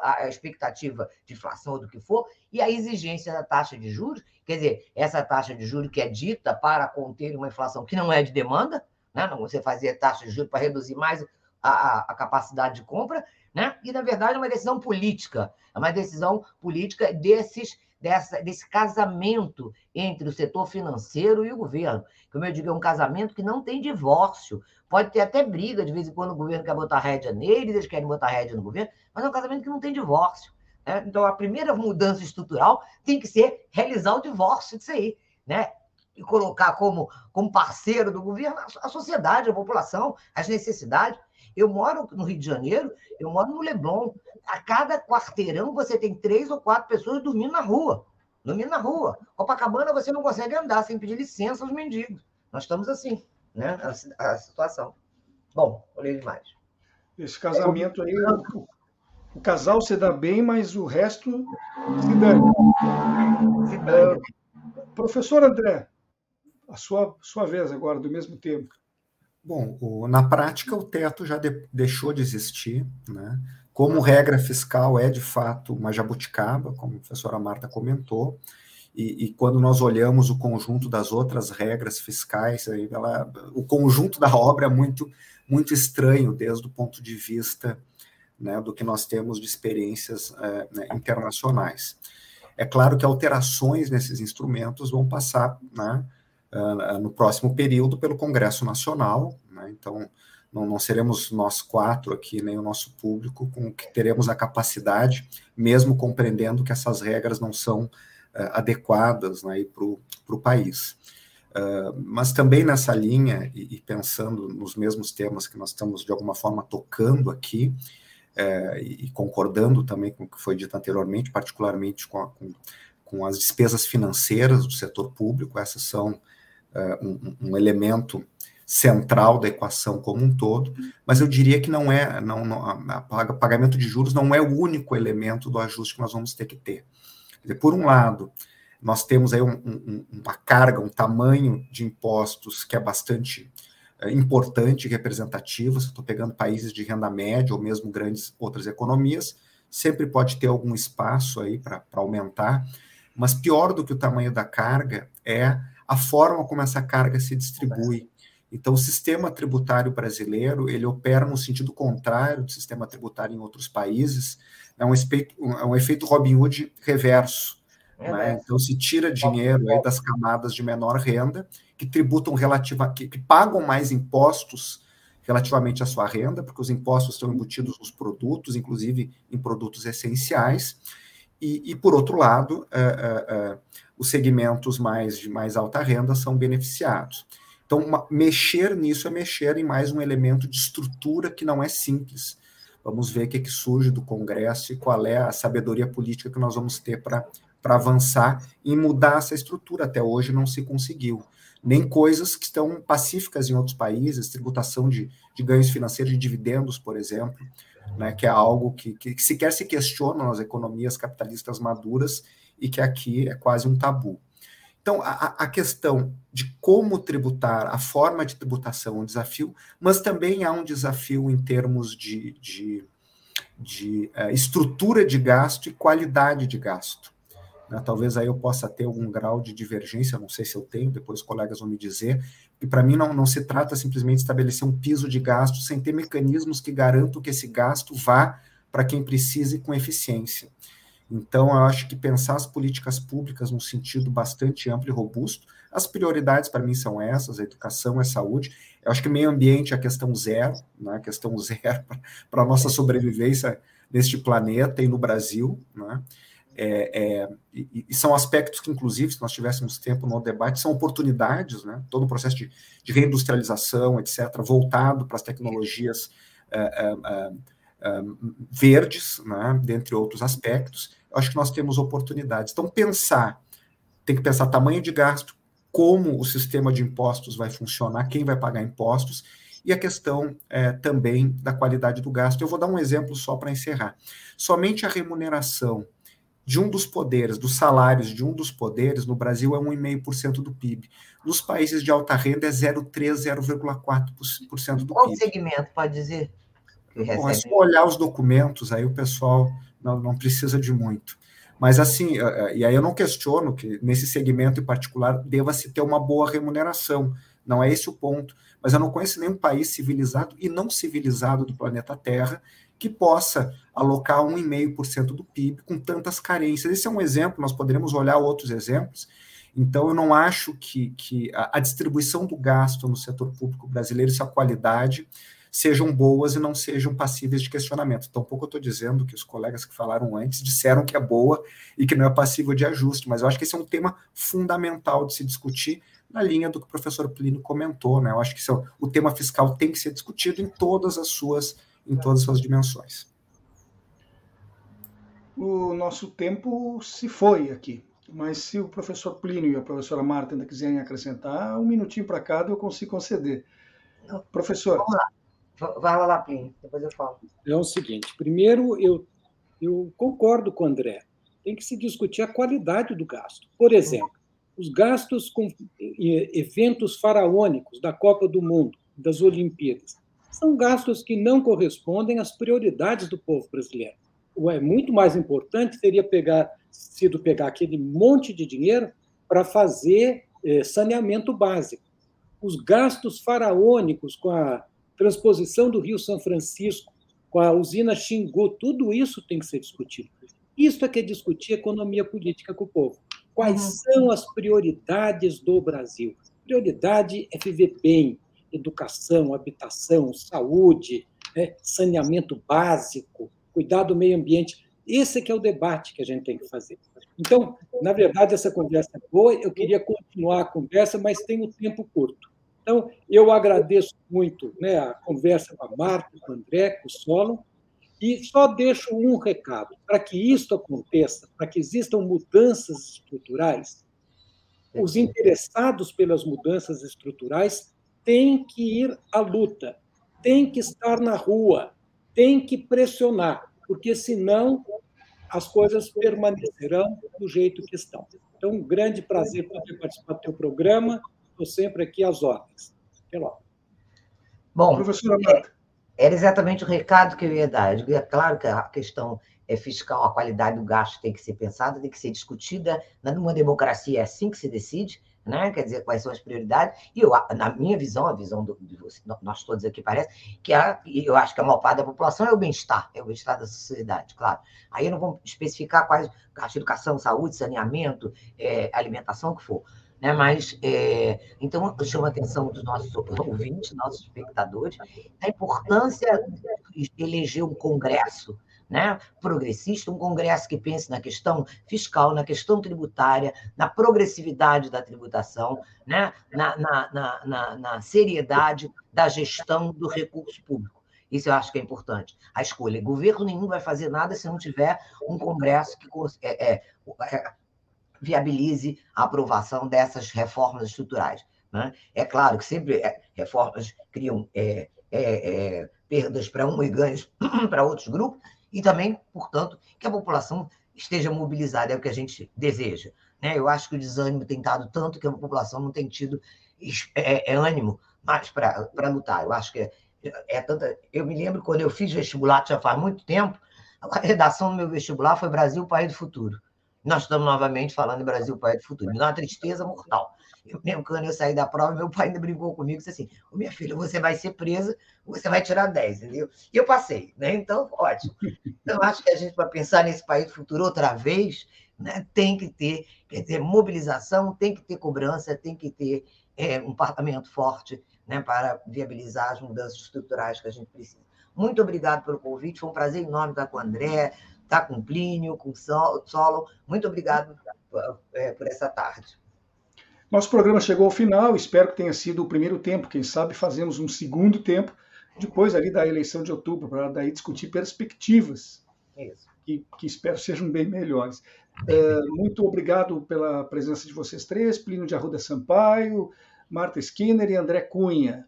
a expectativa de inflação ou do que for, e a exigência da taxa de juros, quer dizer, essa taxa de juros que é dita para conter uma inflação que não é de demanda, né? não você fazer taxa de juros para reduzir mais a, a, capacidade de compra, né? e, na verdade, é uma decisão política, é uma decisão política desses dessa, desse casamento entre o setor financeiro e o governo. Como eu digo, é um casamento que não tem divórcio. Pode ter até briga, de vez em quando o governo quer botar rédea neles, eles querem botar rédea no governo, mas é um casamento que não tem divórcio. Né? Então, a primeira mudança estrutural tem que ser realizar o divórcio disso aí. Né? E colocar como, como parceiro do governo a sociedade, a população, as necessidades. Eu moro no Rio de Janeiro, eu moro no Leblon. A cada quarteirão você tem três ou quatro pessoas dormindo na rua. Dormindo na rua. Copacabana você não consegue andar sem pedir licença aos mendigos. Nós estamos assim, né? A, a situação. Bom, olhei demais.
Esse casamento aí, o, o, casal se dá bem, mas o resto se dá. Se dá. É, professor André, a sua, sua vez agora, do mesmo tempo.
Bom, o, na prática o teto já de, deixou de existir, né? Como regra fiscal é de fato uma jabuticaba, como a professora Marta comentou, e, e, quando nós olhamos o conjunto das outras regras fiscais, aí ela, o conjunto da obra é muito, muito estranho desde o ponto de vista né, do que nós temos de experiências é, né, internacionais. É claro que alterações nesses instrumentos vão passar né, uh, no próximo período pelo Congresso Nacional. Né? Então, não, não, seremos nós quatro aqui, nem o nosso público, com que teremos a capacidade, mesmo compreendendo que essas regras não são uh, adequadas né, para o país. Uh, mas também nessa linha, e, e, pensando nos mesmos temas que nós estamos, de alguma forma, tocando aqui, e, e, concordando também com o que foi dito anteriormente, particularmente com, a, com, com as despesas financeiras do setor público, essas são uh, um, um, elemento central da equação como um todo, mas eu diria que não é, não, não a, pagamento de juros não é o único elemento do ajuste que nós vamos ter que ter. Por um lado, nós temos aí um, um, uma carga, um tamanho de impostos que é bastante uh, importante e representativo. Se estou pegando países de renda média ou mesmo grandes outras economias, sempre pode ter algum espaço aí para aumentar, mas pior do que o tamanho da carga é a forma como essa carga se distribui. Então, o sistema tributário brasileiro ele opera no sentido contrário do sistema tributário em outros países. É um, efeito, é um efeito Robin Hood reverso. É né? Então, se tira dinheiro aí das camadas de menor renda, que tributam relativa, que, que pagam mais impostos relativamente à sua renda, porque os impostos estão embutidos nos produtos, inclusive em produtos essenciais. E, e por outro lado, uh, uh, uh, os segmentos mais de mais alta renda são beneficiados. Então, uma, mexer nisso é mexer em mais um elemento de estrutura que não é simples. Vamos ver o que, é que surge do Congresso e qual é a sabedoria política que nós vamos ter para avançar e mudar essa estrutura. Até hoje não se conseguiu. Nem coisas que estão pacíficas em outros países, tributação de, de ganhos financeiros de dividendos, por exemplo, né, que é algo que, que sequer se questiona nas economias capitalistas maduras e que aqui é quase um tabu. Então, a, a, questão de como tributar, a forma de tributação é um desafio, mas também há um desafio em termos de, de, de uh, estrutura de gasto e qualidade de gasto. Né? Talvez aí eu possa ter algum grau de divergência, não sei se eu tenho, depois os colegas vão me dizer, e para mim não, não se trata simplesmente de estabelecer um piso de gasto sem ter mecanismos que garantam que esse gasto vá para quem precise com eficiência. Então, eu acho que pensar as políticas públicas num sentido bastante amplo e robusto, as prioridades para mim são essas: a educação a saúde. Eu acho que meio ambiente é a questão zero, né? a questão zero para a nossa sobrevivência neste planeta e no Brasil. Né? É, é, e, e, são aspectos que, inclusive, se nós tivéssemos tempo no debate, são oportunidades, né? todo o processo de, de reindustrialização, etc., voltado para as tecnologias é, é, é verdes, né? dentre outros aspectos acho que nós temos oportunidades. Então, pensar, tem que pensar tamanho de gasto, como o sistema de impostos vai funcionar, quem vai pagar impostos, e a questão é, também da qualidade do gasto. Eu vou dar um exemplo só para encerrar. Somente a remuneração de um dos poderes, dos salários de um dos poderes, no Brasil é 1,5% do PIB. Nos países de alta renda é 0,3%, 0,4% do
Qual
PIB.
Qual segmento pode dizer?
Bom, é só olhar os documentos, aí o pessoal não, não precisa de muito. Mas assim, e aí eu não questiono que nesse segmento em particular deva-se ter uma boa remuneração, não é esse o ponto. Mas eu não conheço nenhum país civilizado e não civilizado do planeta Terra que possa alocar 1,5% do PIB com tantas carências. Esse é um exemplo, nós poderíamos olhar outros exemplos. Então, eu não acho que, que a, a distribuição do gasto no setor público brasileiro, essa qualidade, sejam boas e não sejam passíveis de questionamento. Tampouco eu estou dizendo que os colegas que falaram antes disseram que é boa e que não é passível de ajuste, mas eu acho que esse é um tema fundamental de se discutir na linha do que o professor Plínio comentou. Né? Eu acho que é o tema fiscal tem que ser discutido em todas as suas, em todas as suas dimensões.
O nosso tempo se foi aqui. Mas se o professor Plínio e a professora Marta ainda quiserem acrescentar, um minutinho para cada eu consigo conceder. Professor. Vamos lá.
Vai lá, Plínio, depois eu falo.
É o seguinte: primeiro, eu, eu concordo com o André. Tem que se discutir a qualidade do gasto. Por exemplo, os gastos com eventos faraônicos da Copa do Mundo, das Olimpíadas, são gastos que não correspondem às prioridades do povo brasileiro. O é muito mais importante teria pegar, sido pegar aquele monte de dinheiro para fazer eh, saneamento básico. Os gastos faraônicos com a transposição do Rio São Francisco com a usina Xingu, tudo isso tem que ser discutido. Isso é que é discutir economia política com o povo. Quais uhum. são as prioridades do Brasil? Prioridade é viver bem, educação, habitação, saúde, né, saneamento básico, cuidar do meio ambiente. Esse é que é o debate que a gente tem que fazer. Então, na verdade, essa conversa é boa, eu queria continuar a conversa, mas tem um tempo curto. Então, eu agradeço muito né, a conversa com a Marta, com o André, com o Solon, e só deixo um recado: para que isso aconteça, para que existam mudanças estruturais, os interessados pelas mudanças estruturais têm que ir à luta, têm que estar na rua, têm que pressionar, porque senão as coisas permanecerão do jeito que estão. Então, um grande prazer poder participar do teu programa estou sempre aqui às ordens. Até logo.
Bom, é, era exatamente o recado que eu ia dar. É claro que a questão é fiscal, a qualidade do gasto tem que ser pensada, tem que ser discutida. Numa democracia é assim que se decide, né? quer dizer, quais são as prioridades. E eu, na minha visão, a visão do, de nós todos aqui parece, que a, eu acho que a maior parte da população é o bem-estar, é o bem-estar da sociedade, claro. Aí eu não vou especificar quais gasto de educação, saúde, saneamento, é, alimentação, o que for. Né? Mas, é, então, eu chamo a atenção dos nossos ouvintes, nossos espectadores, a importância de eleger um congresso né, progressista, um congresso que pense na questão fiscal, na questão tributária, na progressividade da tributação, né, na, na, na, na seriedade da gestão do recurso público. Isso eu acho que é importante. A escolha. Governo nenhum vai fazer nada se não tiver um Congresso que é, é, é viabilize a aprovação dessas reformas estruturais. Né? É claro que sempre é, reformas criam é, é, é, perdas para um e ganhos para outros grupos, e também, portanto, que a população esteja mobilizada, é o que a gente deseja. Né? Eu acho que o desânimo tem dado tanto que a população não tem tido é, é ânimo mais para lutar. Eu acho que é, é tanta. Eu me lembro quando eu fiz vestibular, já faz muito tempo, a redação do meu vestibular foi Brasil, País do Futuro nós estamos novamente falando em Brasil, Pai do Futuro. Me dá uma tristeza mortal. Eu lembro quando eu saí da prova, meu pai ainda brincou comigo, disse assim, minha filha, você vai ser presa, você vai tirar 10, entendeu? E eu passei, né? Então, ótimo. Então, acho que a gente, para pensar nesse país futuro outra vez, né, tem que ter, quer dizer, mobilização, tem que ter cobrança, tem que ter é, um parlamento forte né, para viabilizar as mudanças estruturais que a gente precisa. Muito obrigado pelo convite, foi um prazer enorme estar com o André, estar com o Plínio, com o Solo. Muito obrigado é, por essa tarde.
Nosso programa chegou ao final, espero que tenha sido o primeiro tempo, quem sabe fazemos um segundo tempo, depois ali da eleição de outubro, para daí discutir perspectivas, que, que, espero sejam bem melhores. É, muito obrigado pela presença de vocês três, Plínio de Arruda Sampaio, Marta Skinner e André Cunha.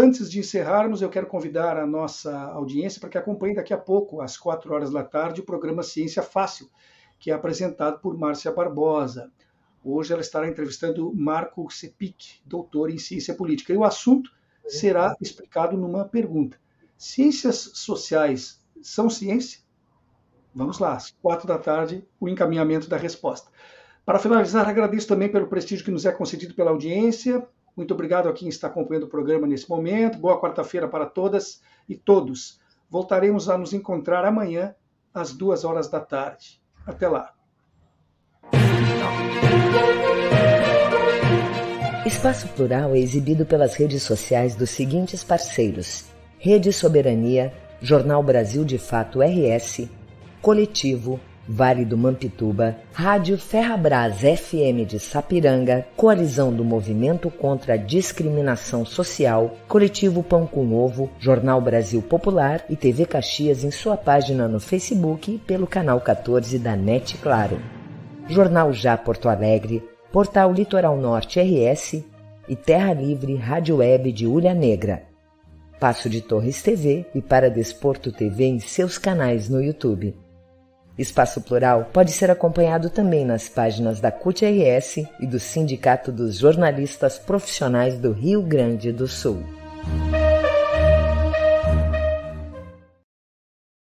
Antes de encerrarmos, eu quero convidar a nossa audiência para que acompanhe daqui a pouco, às quatro horas da tarde, o programa Ciência Fácil, que é apresentado por Márcia Barbosa. Hoje ela estará entrevistando Marco Sepic, doutor em ciência política. E o assunto será explicado numa pergunta: Ciências sociais são ciência? Vamos lá, às quatro da tarde, o encaminhamento da resposta. Para finalizar, agradeço também pelo prestígio que nos é concedido pela audiência. Muito obrigado a quem está acompanhando o programa nesse momento. Boa quarta-feira para todas e todos. Voltaremos a nos encontrar amanhã, às duas horas da tarde. Até lá.
Espaço Plural é exibido pelas redes sociais dos seguintes parceiros: Rede Soberania, Jornal Brasil de Fato RS, Coletivo, Vale do Mampituba, Rádio Ferrabras FM de Sapiranga, Coalizão do Movimento contra a Discriminação Social, Coletivo Pão com Ovo, Jornal Brasil Popular e TV Caxias em sua página no Facebook e pelo canal 14 da NET Claro. Jornal Já Porto Alegre, Portal Litoral Norte RS e Terra Livre Rádio Web de Ulha Negra. Passo de Torres TV e para Desporto TV em seus canais no YouTube. Espaço Plural pode ser acompanhado também nas páginas da CUT-RS e do Sindicato dos Jornalistas Profissionais do Rio Grande do Sul.